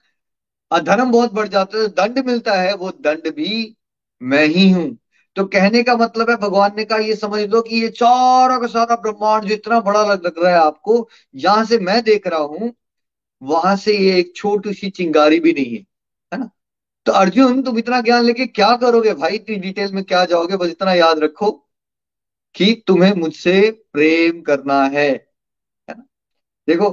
अधर्म बहुत बढ़ जाता है दंड मिलता है, वो दंड भी मैं ही हूँ। तो कहने का मतलब है भगवान ने कहा ये समझ लो कि ये चारों का सारा ब्रह्मांड जो इतना बड़ा लग, रहा है आपको जहाँ से मैं देख रहा हूँ वहाँ से ये एक छोटी सी चिंगारी भी नहीं है है ना? तो अर्जुन तुम इतना ज्ञान लेके क्या करोगे भाई? इतनी डिटेल में क्या जाओगे? बस इतना याद रखो कि तुम्हें मुझसे प्रेम करना है है ना? देखो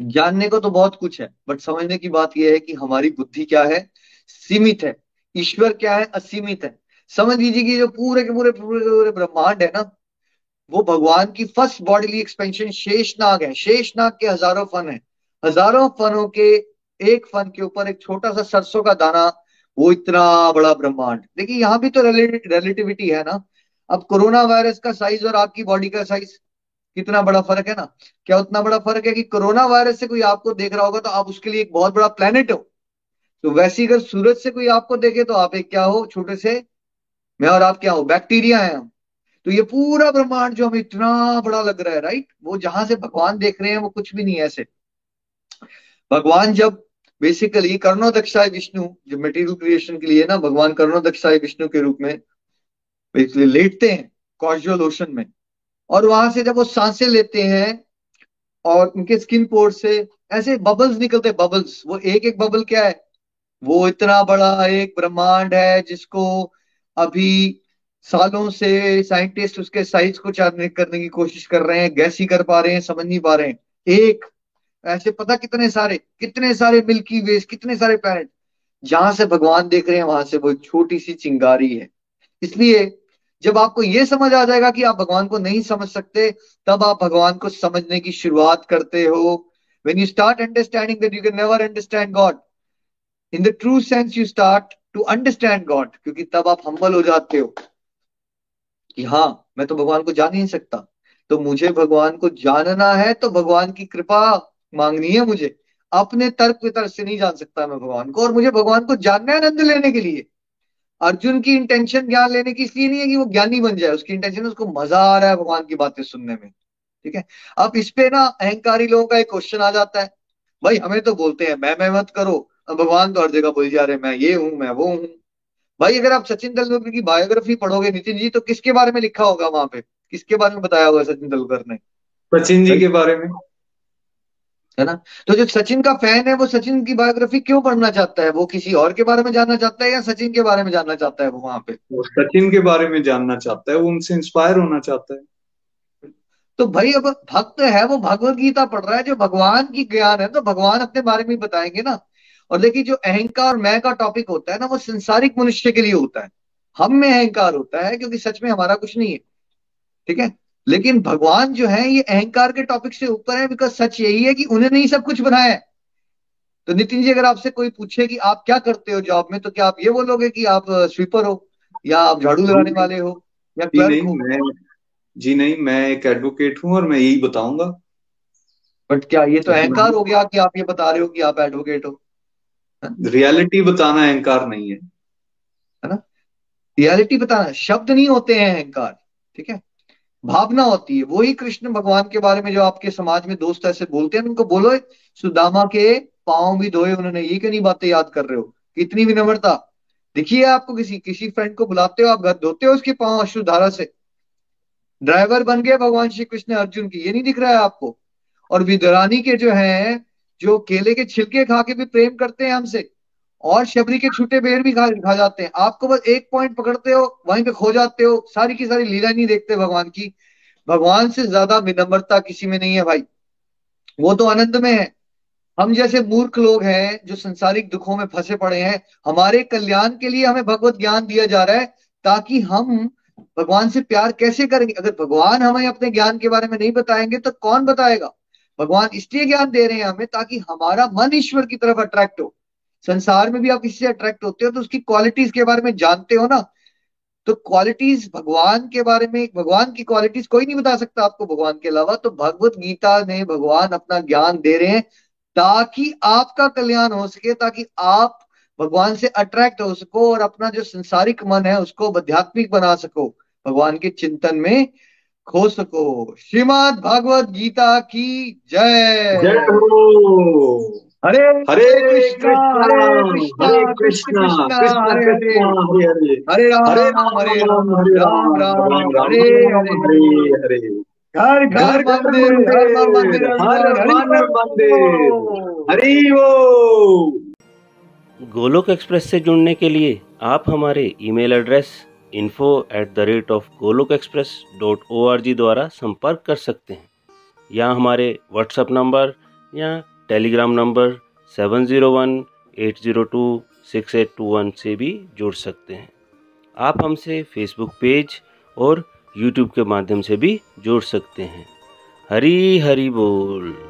जानने को तो बहुत कुछ है बट समझने की बात यह है कि हमारी बुद्धि क्या है? सीमित है। ईश्वर क्या है? असीमित है। समझ लीजिए कि जो पूरे के पूरे पूरे ब्रह्मांड है ना, वो भगवान की फ़र्स्ट बॉडीली एक्सपेंशन शेषनाग है। शेषनाग के हज़ारों फन है। हज़ारों फनों के एक फन के ऊपर एक छोटा सा सरसों का दाना, वो इतना बड़ा ब्रह्मांड। देखिए, यहाँ भी तो रिलेटिविटी है ना। अब कोरोना वायरस का साइज़ और आपकी बॉडी का साइज़ कितना बड़ा फ़र्क है ना? क्या उतना बड़ा फ़र्क है कि कोरोना वायरस से कोई आपको देख रहा होगा तो आप उसके लिए एक बहुत बड़ा प्लेनेट हो। तो वैसे अगर सूरज से कोई आपको देखे तो आप एक क्या हो? छोटे से मैं और आप क्या हो बैक्टीरिया है हम। तो ये पूरा ब्रह्मांड जो हमें इतना बड़ा लग रहा है राइट वो जहाँ से भगवान देख रहे हैं, वो कुछ भी नहीं है ऐसे। भगवान जब बेसिकली कर्णो दक्षाय विष्णु जो मेटीरियल क्रिएशन के लिए ना, भगवान कर्णो दक्षाय विष्णु के रूप में बेसिकली लेटते हैं कॉजुअल ओशन में। और वहाँ से जब वो साँसें लेते हैं, और उनके स्किन पोर्ट से ऐसे बबल्स निकलते बबल्स वो एक एक बबल क्या है? वो इतना बड़ा एक ब्रह्मांड है जिसको अभी सालों से साइंटिस्ट उसके साइज़ को चार्ट करने की कोशिश कर रहे हैं गैस ही कर पा रहे हैं, समझ नहीं पा रहे हैं। एक, ऐसे पता कितने सारे कितने सारे मिल्की वेज कितने सारे प्लैनेट जहाँ से भगवान देख रहे हैं, वहाँ से वो छोटी सी चिंगारी है। इसलिए जब आपको ये समझ आ जाएगा कि आप भगवान को नहीं समझ सकते, तब आप भगवान को समझने की शुरुआत करते हो। When you start understanding that you can never understand God in the true sense you start to understand God क्योंकि तब आप हम्बल हो जाते हो कि हाँ मैं तो भगवान को जान ही नहीं सकता। तो मुझे भगवान को जानना है तो भगवान की कृपा मांगनी है मुझे। अपने तर्क वितर्क से नहीं जान सकता मैं भगवान को, और मुझे भगवान को जानना है आनंद लेने के लिए। अर्जुन की इंटेंशन ज्ञान लेने की इसलिए नहीं है कि वो ज्ञानी बन जाए, उसकी इंटेंशन उसको मज़ा आ रहा है भगवान की बातें सुनने में। ठीक है? अब इस पे ना अहंकारी लोगों का एक क्वेश्चन आ जाता है। भाई, हमें तो बोलते हैं मैं मैं मत करो भगवान तो हर जगह बोल जा रहे मैं ये हूँ मैं वो हूँ। भाई अगर आप सचिन तेंदुलकर की बायोग्राफी पढ़ोगे नितिन जी तो किसके बारे में लिखा होगा वहाँ पे? किसके बारे में बताया होगा सचिन तेंदुलकर ने? सचिन जी के बारे में। है ना? तो जो सचिन का फ़ैन है वो सचिन की बायोग्राफी क्यों पढ़ना चाहता है? वो किसी और के बारे में जानना चाहता है या सचिन के बारे में जानना चाहता है वो वहाँ पे? वो सचिन के बारे में जानना चाहता है वो उनसे इंस्पायर होना चाहता है। तो भाई अब भक्त है वो भगवत गीता पढ़ रहा है जो भगवान की ज्ञान है तो भगवान अपने बारे में बताएँगे ना। और देखिए जो अहंकार और मैं का टॉपिक होता है ना वो संसारिक मनुष्य के लिए होता है। हम में अहंकार होता है क्योंकि सच में हमारा कुछ नहीं है। ठीक है? लेकिन भगवान जो है ये अहंकार के टॉपिक से ऊपर है बिकॉज़ सच यही है कि उन्होंने ही सब कुछ बनाया है। तो नितिन जी अगर आपसे कोई पूछे कि आप क्या करते हो जॉब में तो क्या आप ये बोलोगे कि आप स्वीपर हो या आप झाड़ू लगाने वाले हो या जी नहीं हो? मैं जी नहीं मैं एक एडवोकेट हूँ और मैं यही बताऊँगा। बट क्या ये तो अहंकार हो गया कि आप ये बता रहे हो कि आप एडवोकेट हो? रियलिटी बताना अहंकार नहीं है है ना? रियलिटी बताना, शब्द नहीं होते हैं अहंकार, ठीक है? भावना होती है, वही कृष्ण भगवान के बारे में जो आपके समाज में दोस्त ऐसे बोलते हैं, उनको बोलो, सुदामा के पाँव भी धोए उन्होंने, ये क्यों नहीं बातें याद कर रहे हो? कितनी विनम्रता। दिखिए आपको किसी किसी फ्रेंड को बुलाते हो, आप घर धोते हो उसके पाँव अश्रु धारा से। ड्राइवर बन गए भगवान श्री कृष्ण अर्जुन की, ये नहीं दिख रहा है आपको? और विदरानी के जो है जो केले के छिलके खा के भी प्रेम करते हैं हमसे, और शबरी के छूटे बेर भी खा खा जाते हैं। आपको बस एक पॉइंट पकड़ते हो, वहीं पे खो जाते हो। सारी की सारी लीला नहीं देखते भगवान की। भगवान से ज़्यादा विनम्रता किसी में नहीं है भाई। वो तो आनंद में है। हम जैसे मूर्ख लोग हैं, जो संसारिक दुखों में फंसे पड़े हैं, हमारे कल्याण के लिए हमें भगवत ज्ञान दिया जा रहा है, ताकि हम भगवान से प्यार कैसे करेंगे अगर भगवान हमें अपने ज्ञान के बारे में नहीं बताएँगे तो कौन बताएगा? भगवान इसलिए ज्ञान दे रहे हैं हमें ताकि हमारा मन ईश्वर की तरफ़ अट्रैक्ट हो। संसार में भी आप किसी से अट्रैक्ट होते हो तो उसकी क्वालिटीज के बारे में जानते हो ना। तो क्वालिटीज भगवान के बारे में, भगवान की क्वालिटीज कोई नहीं बता सकता आपको भगवान के अलावा। तो भगवत गीता में भगवान अपना ज्ञान दे रहे हैं ताकि आपका कल्याण हो सके, ताकि आप भगवान से अट्रैक्ट हो सको और अपना जो संसारिक मन है उसको आध्यात्मिक बना सको। भगवान के चिंतन में खो सको श्रीमद भागवत गीता की जय। जय हो। हरे हरे कृष्णा हरे कृष्णा हरे हरे हरे हरे। राम हरे हरे राम राम हरे राम राम हरे हरे हरे हरे। घर घर मंदिर हर मंदिर मंदिर हर मंदिर हरि वो गोलोक एक्सप्रेस से जुड़ने के लिए आप हमारे email address info at the rate of Golok express dot O R G द्वारा संपर्क कर सकते हैं। या हमारे व्हाट्सएप नंबर या Telegram number seven zero one eight zero two six eight two one से भी जुड़ सकते हैं। आप हमसे फेसबुक पेज और यूट्यूब के माध्यम से भी जुड़ सकते हैं। हरी हरी बोल।